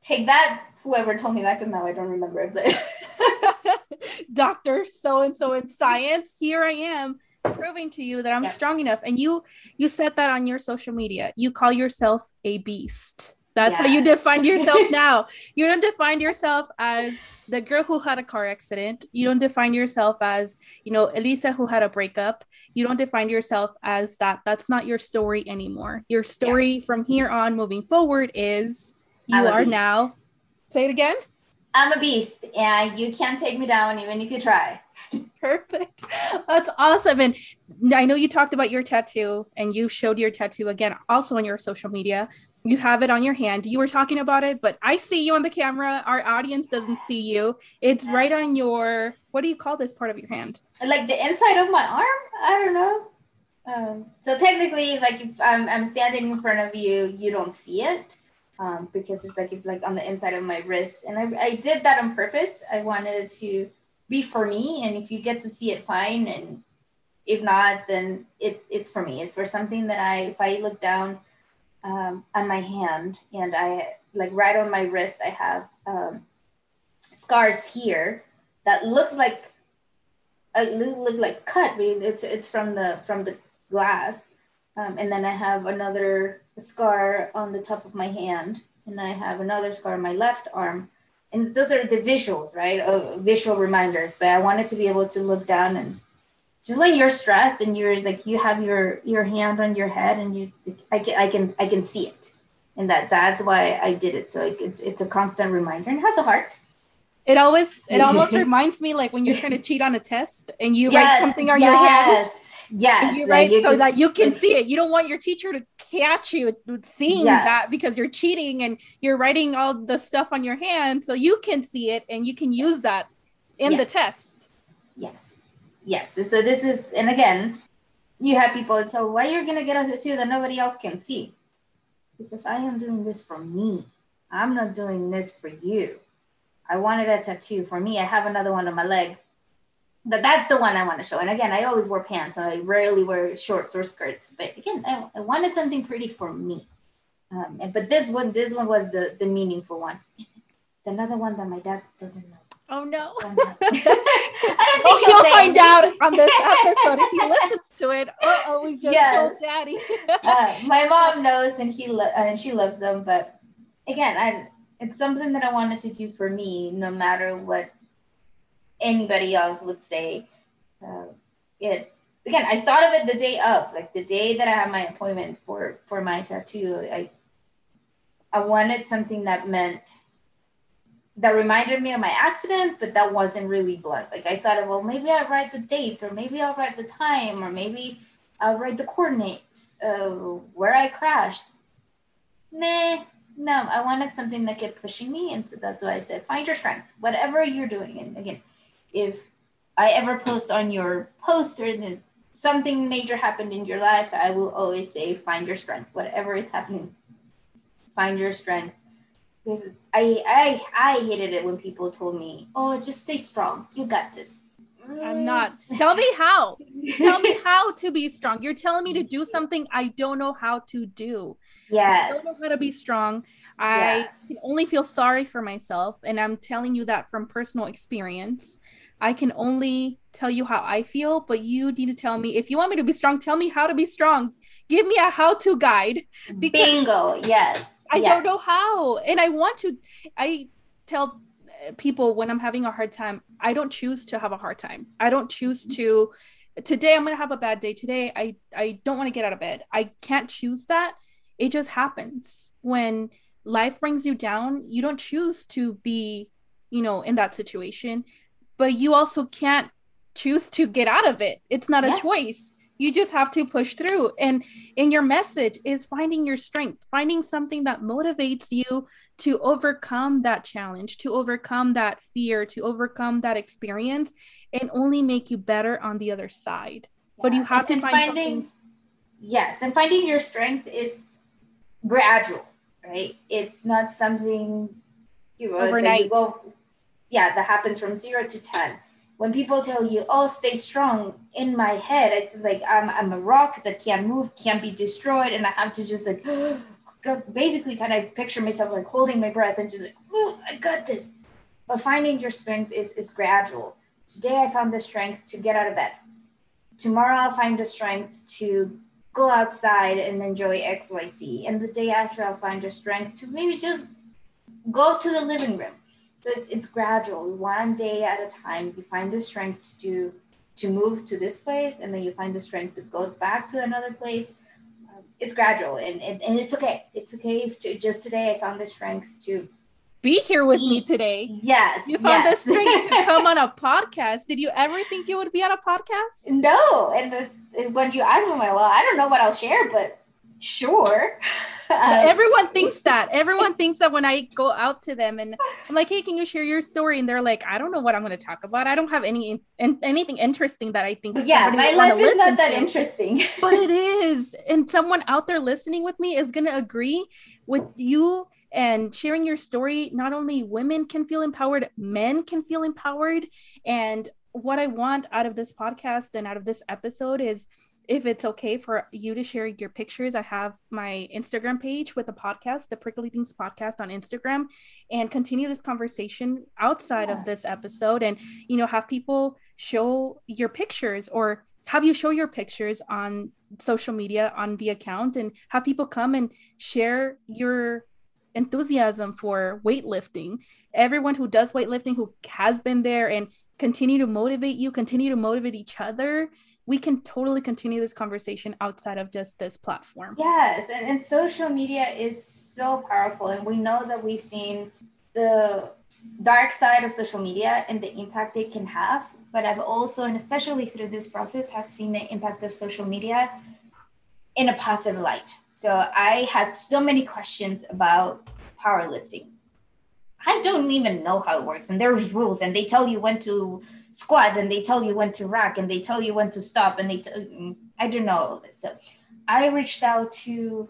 take that. Whoever told me that, because now I don't remember it. But [laughs] Doctor so and so in science, here I am proving to you that I'm strong enough. And you you said that on your social media. You call yourself a beast. That's yes. how you define yourself [laughs] now. you don't define yourself as the girl who had a car accident. You don't define yourself as, you know, Elisa who had a breakup. You don't define yourself as that. That's not your story anymore. Your story yeah. from here on moving forward is you are beast. now. Say it again. I'm a beast and you can't take me down even if you try. [laughs] Perfect. That's awesome. And I know you talked about your tattoo and you showed your tattoo again also on your social media. You have it on your hand. You were talking about it, but I see you on the camera. Our audience doesn't see you. It's right on your what do you call this part of your hand? Like the inside of my arm? I don't know. Um, so technically, like if I'm, I'm standing in front of you, you don't see it um, because it's like if like on the inside of my wrist. And I, I did that on purpose. I wanted to be for me, and if you get to see it, fine. And if not, then it's it's for me. It's for something that I if I look down um, on my hand and I like right on my wrist, I have um, scars here that looks like a look, look like cut. I mean, it's it's from the from the glass, um, and then I have another scar on the top of my hand, and I have another scar on my left arm. And those are the visuals, right? Uh, visual reminders. But I wanted to be able to look down and just when you're stressed and you're like you have your your hand on your head and you I can I can I can see it, and that that's why I did it. So it's it's a constant reminder and it has a heart. It always it almost [laughs] reminds me like when you're trying to cheat on a test and you yes, write something on yes. your hand Yes. You write so that you can see it. You don't want your teacher to catch you seeing yes. that because you're cheating and you're writing all the stuff on your hand so you can see it and you can use that in yes. the test. Yes. Yes. So this is, and again, you have people that tell why you're gonna get a tattoo that nobody else can see. Because I am doing this for me. I'm not doing this for you. I wanted a tattoo for me. I have another one on my leg but that's the one I want to show. And again, I always wear pants. So I rarely wear shorts or skirts. But again, I, I wanted something pretty for me. Um, and, but this one, this one was the the meaningful one. [laughs] It's another one that my dad doesn't know. Oh no! [laughs] I don't think [laughs] well, he'll, he'll find out on this episode if he listens to it. Oh, we just yes. told Daddy. uh, my mom knows, and he lo- and she loves them. But again, I it's something that I wanted to do for me, no matter what anybody else would say. Uh, it again, I thought of it the day of, like the day that I had my appointment for for my tattoo. I I wanted something that meant that reminded me of my accident, but that wasn't really blunt. Like I thought, of, well, maybe I'll write the date, or maybe I'll write the time, or maybe I'll write the coordinates of where I crashed. Nah, no, I wanted something that kept pushing me, and so that's why I said, find your strength, whatever you're doing. And again, if I ever post on your post or that something major happened in your life, I will always say, find your strength, whatever is happening, find your strength. Because I, I, I hated it when people told me, oh, just stay strong. You got this. I'm not. [laughs] Tell me how. Tell me how to be strong. You're telling me to do something I don't know how to do. Yes. I don't know how to be strong. I yes. can only feel sorry for myself. And I'm telling you that from personal experience. I can only tell you how I feel, but you need to tell me if you want me to be strong, tell me how to be strong. Give me a how to guide. [laughs] Bingo. Yes. I yes. don't know how. And I want to, I tell eh, people when I'm having a hard time, I don't choose to have a hard time. I don't choose to, today I'm going to have a bad day. Today I, I don't want to get out of bed. I can't choose that. It just happens. When life brings you down, you don't choose to be, you know, in that situation but you also can't choose to get out of it. It's not yeah. a choice. You just have to push through. And in your message is finding your strength, finding something that motivates you to overcome that challenge, to overcome that fear, to overcome that experience, and only make you better on the other side. Yeah. But you have and, to find finding, something. Yes, and finding your strength is gradual, right? It's not something you know, overnight. You go yeah, that happens from zero to 10. When people tell you, oh, stay strong, in my head, it's like I'm, I'm a rock that can't move, can't be destroyed. And I have to just like, [gasps] basically kind of picture myself like holding my breath and just like, oh, I got this. But finding your strength is, is gradual. Today I found the strength to get out of bed. Tomorrow I'll find the strength to go outside and enjoy XYZ. And the day after I'll find the strength to maybe just go to the living room. So it's gradual one day at a time. You find the strength to do to move to this place and then you find the strength to go back to another place. Um, it's gradual and, and, and it's okay. It's okay if to, just today i found the strength to be here with me today. Yes. You found yes. the strength to [laughs] come on a podcast. Did you ever think you would be on a podcast? No. And uh, when you asked me, like, well, I don't know what I'll share, but sure. [laughs] Um, everyone thinks [laughs] that. Everyone thinks that when I go out to them and I'm like, "Hey, can you share your story?" and they're like, "I don't know what I'm going to talk about. I don't have any in, anything interesting that I think." Yeah, my life is not that to. interesting. but it is, and someone out there listening with me is going to agree with you and sharing your story. Not only women can feel empowered, men can feel empowered, and what I want out of this podcast and out of this episode is if it's okay for you to share your pictures, I have my Instagram page with the podcast, the Prickly Things podcast on Instagram, and continue this conversation outside yeah. of this episode and, you know, have people show your pictures or have you show your pictures on social media on the account and have people come and share your enthusiasm for weightlifting. Everyone who does weightlifting, who has been there and continue to motivate you, continue to motivate each other we can totally continue this conversation outside of just this platform. Yes, and, and social media is so powerful, and we know that we've seen the dark side of social media and the impact it can have. But I've also, and especially through this process, have seen the impact of social media in a positive light. So I had so many questions about powerlifting. I don't even know how it works, and there's rules, and they tell you when to squat and they tell you when to rack and they tell you when to stop and they t- I don't know all this. So I reached out to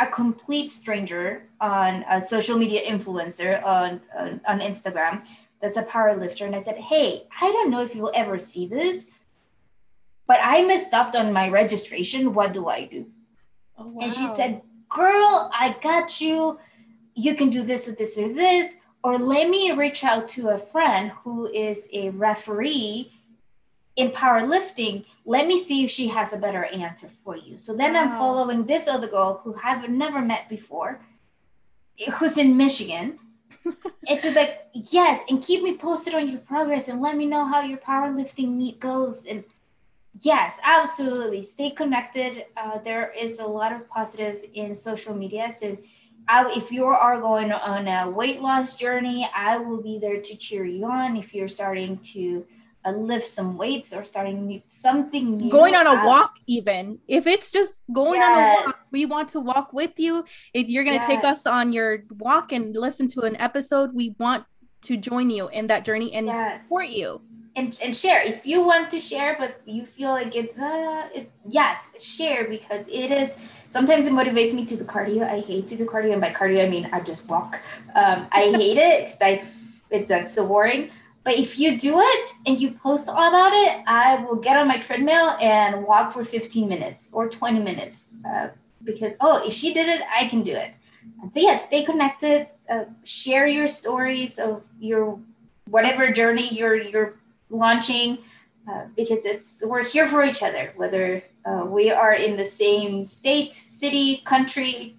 a complete stranger on a social media influencer on, on, on Instagram that's a power lifter. And I said, Hey, I don't know if you'll ever see this, but I messed up on my registration. What do I do? Oh, wow. And she said, Girl, I got you. You can do this or this or this or let me reach out to a friend who is a referee in powerlifting. Let me see if she has a better answer for you. So then wow. I'm following this other girl who I've never met before, who's in Michigan. [laughs] it's just like, yes, and keep me posted on your progress and let me know how your powerlifting meet goes. And yes, absolutely. Stay connected. Uh, there is a lot of positive in social media. So I, if you are going on a weight loss journey, I will be there to cheer you on. If you're starting to uh, lift some weights or starting something new, going on a I, walk, even if it's just going yes. on a walk, we want to walk with you. If you're going to yes. take us on your walk and listen to an episode, we want to join you in that journey and yes. support you and, and share. If you want to share but you feel like it's uh it, yes share because it is sometimes it motivates me to do cardio. I hate to do cardio and by cardio i mean i just walk. Um, i [laughs] hate it because i it's uh, so boring. But if you do it and you post all about it i will get on my treadmill and walk for 15 minutes or 20 minutes uh, because oh if she did it i can do it. And so yes stay connected uh, share your stories of your whatever journey you're you're launching uh, because it's we're here for each other whether uh, we are in the same state city country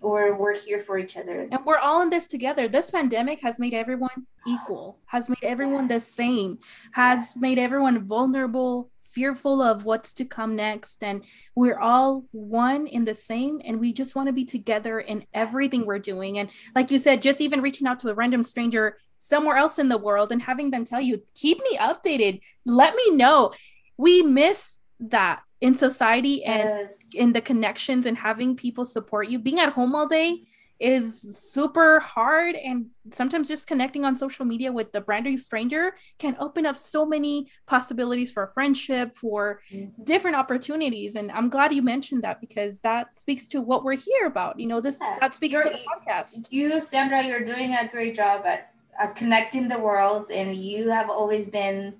or we're here for each other. And we're all in this together. This pandemic has made everyone equal has made everyone the same has made everyone vulnerable fearful of what's to come next and we're all one in the same and we just want to be together in everything we're doing. And like you said just even reaching out to a random stranger somewhere else in the world and having them tell you keep me updated. Let me know. We miss that in society and yes. in the connections and having people support you. Being at home all day is super hard and sometimes just connecting on social media with the brand new stranger can open up so many possibilities for friendship for mm-hmm. different opportunities and i'm glad you mentioned that because that speaks to what we're here about you know this yeah. that speaks you're, to the podcast you sandra you're doing a great job at, at connecting the world and you have always been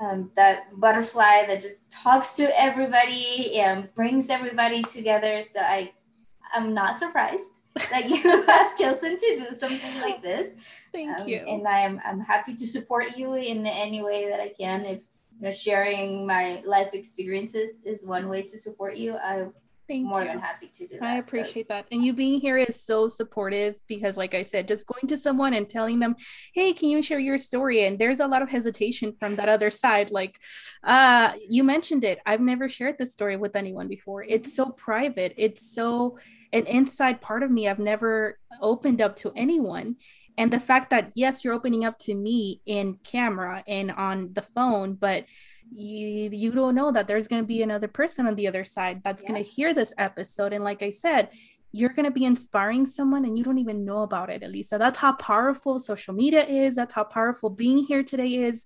um, that butterfly that just talks to everybody and brings everybody together so i i'm not surprised that you [laughs] have chosen to do something like this. Thank um, you. And I'm I'm happy to support you in any way that I can. If you know, sharing my life experiences is one way to support you, I Thank more you. than happy to do that. I appreciate so. that. And you being here is so supportive because, like I said, just going to someone and telling them, hey, can you share your story? And there's a lot of hesitation from that other side. Like, uh, you mentioned it. I've never shared this story with anyone before. It's so private. It's so an inside part of me I've never opened up to anyone. And the fact that, yes, you're opening up to me in camera and on the phone, but you, you don't know that there's going to be another person on the other side that's going to hear this episode. And like I said, you're going to be inspiring someone and you don't even know about it, Elisa. That's how powerful social media is. That's how powerful being here today is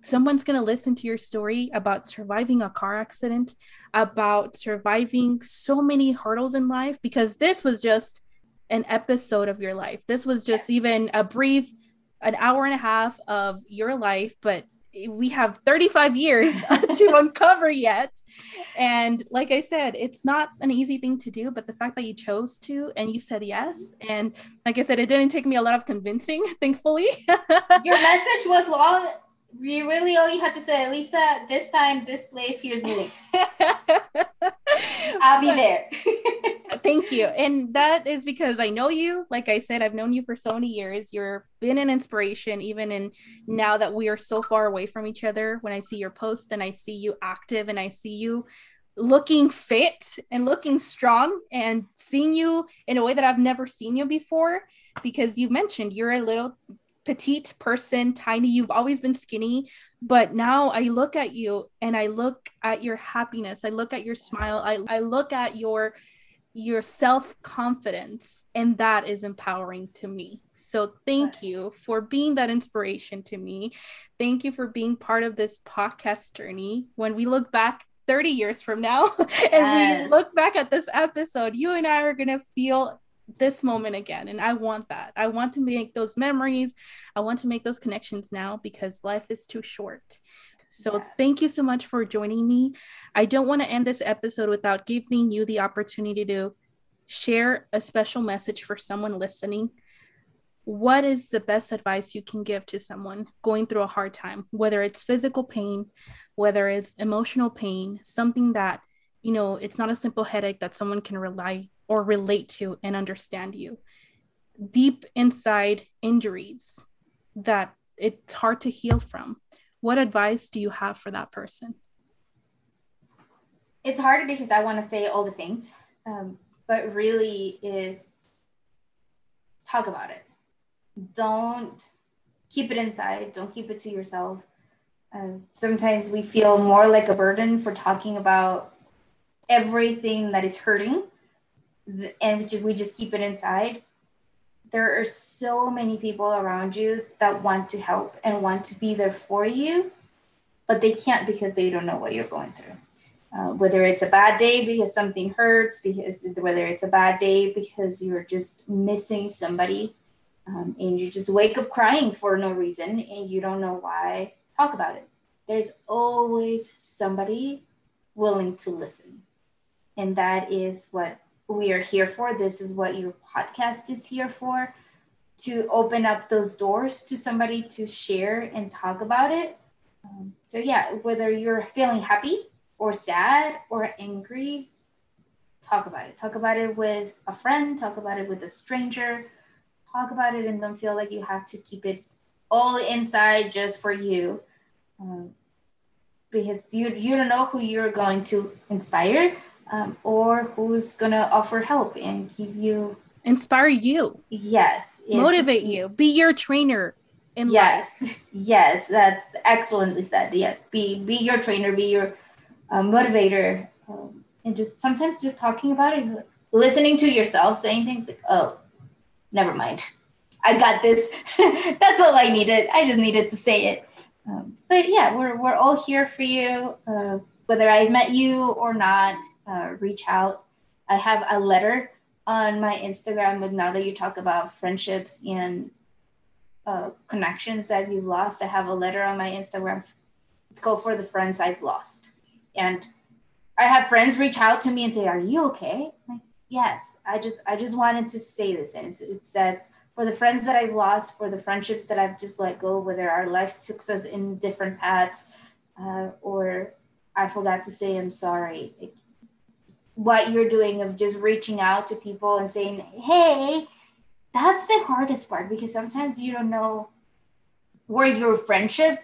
someone's going to listen to your story about surviving a car accident, about surviving so many hurdles in life, because this was just an episode of your life. This was just yes. even a brief, an hour and a half of your life, but we have 35 years [laughs] to [laughs] uncover yet. And like I said, it's not an easy thing to do, but the fact that you chose to and you said yes. And like I said, it didn't take me a lot of convincing, [laughs] thankfully. Your message was long you really all you have to say, Lisa, this time, this place, here's the link. [laughs] I'll be there. [laughs] Thank you. And that is because I know you. Like I said, I've known you for so many years. You've been an inspiration, even in now that we are so far away from each other. When I see your post and I see you active and I see you looking fit and looking strong and seeing you in a way that I've never seen you before because you mentioned you're a little petite person, tiny. You've always been skinny, but now I look at you and I look at your happiness. I look at your smile. I, I look at your your self-confidence and that is empowering to me. So thank you for being that inspiration to me. Thank you for being part of this podcast journey. When we look back 30 years from now [laughs] and yes. we look back at this episode, you and I are going to feel this moment again. And I want that. I want to make those memories. I want to make those connections now because life is too short. So yeah. thank you so much for joining me. I don't want to end this episode without giving you the opportunity to share a special message for someone listening. What is the best advice you can give to someone going through a hard time, whether it's physical pain, whether it's emotional pain, something that, you know, it's not a simple headache that someone can rely or relate to and understand you. Deep inside injuries that it's hard to heal from. What advice do you have for that person? It's hard because I want to say all the things, um, but really is talk about it. Don't keep it inside. Don't keep it to yourself. Uh, sometimes we feel more like a burden for talking about everything that is hurting and if we just keep it inside. There are so many people around you that want to help and want to be there for you but they can't because they don't know what you're going through. Uh, whether it's a bad day because something hurts because whether it's a bad day because you're just missing somebody um, and you just wake up crying for no reason and you don't know why talk about it. There's always somebody willing to listen. And that is what we are here for. This is what your podcast is here for to open up those doors to somebody to share and talk about it. Um, so, yeah, whether you're feeling happy or sad or angry, talk about it. Talk about it with a friend, talk about it with a stranger, talk about it and don't feel like you have to keep it all inside just for you. Um, because you, you don't know who you're going to inspire um, or who's gonna offer help and give you inspire you. Yes motivate you. Be your trainer in yes life. [laughs] yes that's excellently said yes. Be be your trainer be your uh, motivator um, and just sometimes just talking about it listening to yourself saying things like oh never mind. I got this. [laughs] That's all i needed. I just needed to say it. Um, but yeah we're, we're all here for you. Uh, whether I've met you or not uh, reach out. I have a letter on my Instagram with now that you talk about friendships and uh, connections that you've lost. I have a letter on my Instagram. It's called For the Friends I've Lost. And I have friends reach out to me and say, Are you okay? I'm like, yes. I just I just wanted to say this. And it says, for the friends that I've lost, for the friendships that I've just let go, whether our lives took us in different paths, uh, or I forgot to say I'm sorry. Like, what you're doing of just reaching out to people and saying, hey, that's the hardest part because sometimes you don't know where your friendship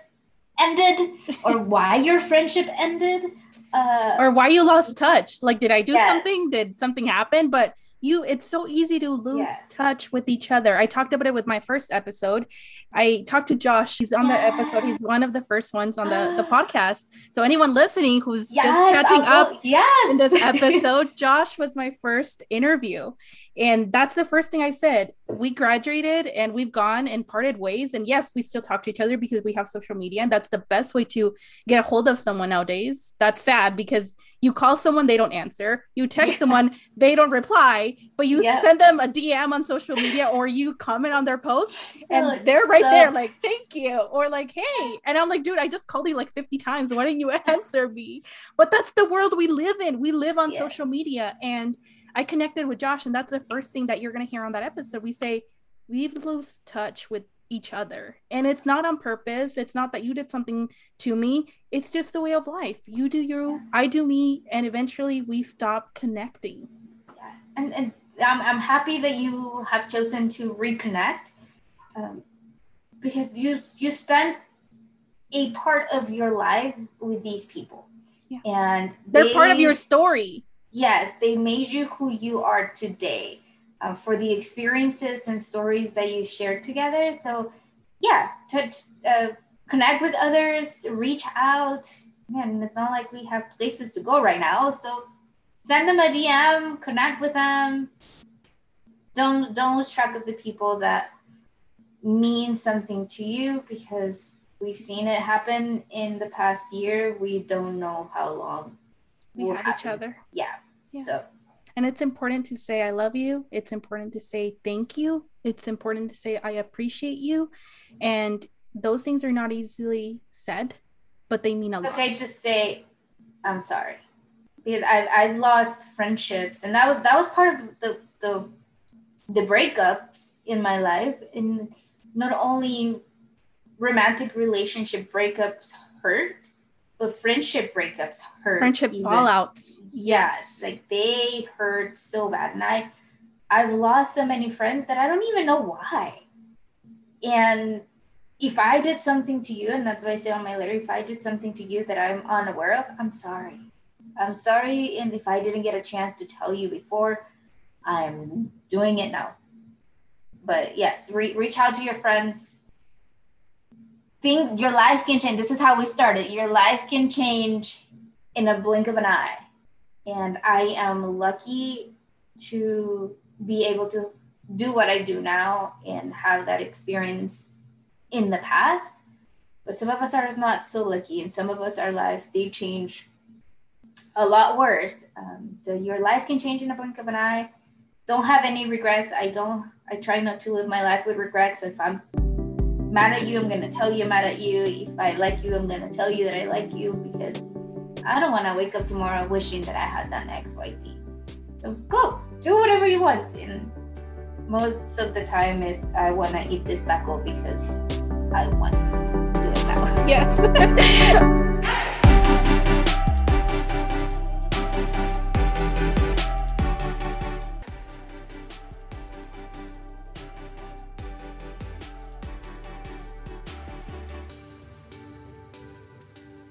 ended [laughs] or why your friendship ended uh, or why you lost touch like did i do yes. something did something happen but you it's so easy to lose yes. touch with each other i talked about it with my first episode i talked to josh he's on yes. the episode he's one of the first ones on the the podcast so anyone listening who's yes, just catching up yes. in this [laughs] episode josh was my first interview and that's the first thing I said. We graduated and we've gone and parted ways. And yes, we still talk to each other because we have social media. And that's the best way to get a hold of someone nowadays. That's sad because you call someone, they don't answer. You text yeah. someone, they don't reply, but you yeah. send them a DM on social media or you comment on their post [laughs] and like, they're right so... there, like, thank you. Or like, hey. And I'm like, dude, I just called you like 50 times. Why didn't you [laughs] answer me? But that's the world we live in. We live on yeah. social media. And I connected with Josh, and that's the first thing that you're going to hear on that episode. We say, we've lost touch with each other. And it's not on purpose. It's not that you did something to me. It's just the way of life. You do you, I do me, and eventually we stop connecting. Yeah. And, and I'm, I'm happy that you have chosen to reconnect um, because you you spent a part of your life with these people. Yeah. And they're they, part of your story yes, they made you who you are today uh, for the experiences and stories that you shared together. So, yeah, touch, uh, connect with others, reach out. Man, it's not like we have places to go right now. So, send them a DM, connect with them. Don't don't lose track of the people that mean something to you because we've seen it happen in the past year. We don't know how long we we'll had each other. Yeah. yeah. So and it's important to say I love you. It's important to say thank you. It's important to say I appreciate you. And those things are not easily said, but they mean a lot. Okay, just say I'm sorry. Because I've I've lost friendships and that was that was part of the the the breakups in my life. And not only romantic relationship breakups hurt, but friendship breakups hurt. Friendship even. fallouts. Yes, like they hurt so bad, and I, I've lost so many friends that I don't even know why. And if I did something to you, and that's what I say on my letter, if I did something to you that I'm unaware of, I'm sorry. I'm sorry, and if I didn't get a chance to tell you before, I'm doing it now. But yes, re- reach out to your friends things your life can change. This is how we started. Your life can change in a blink of an eye. And i am lucky to be able to do what i do now and have that experience in the past. But some of us are not so lucky and some of us our life they change a lot worse. Um, so your life can change in a blink of an eye. Don't have any regrets. I don't i try not to live my life with regrets so if i'm mad at you, I'm gonna tell you I'm mad at you. If I like you, I'm gonna tell you that I like you because I don't want to wake up tomorrow wishing that I had done X, Y, Z. So go do whatever you want. And most of the time is I want to eat this taco because I want to do it now. Yes. [laughs]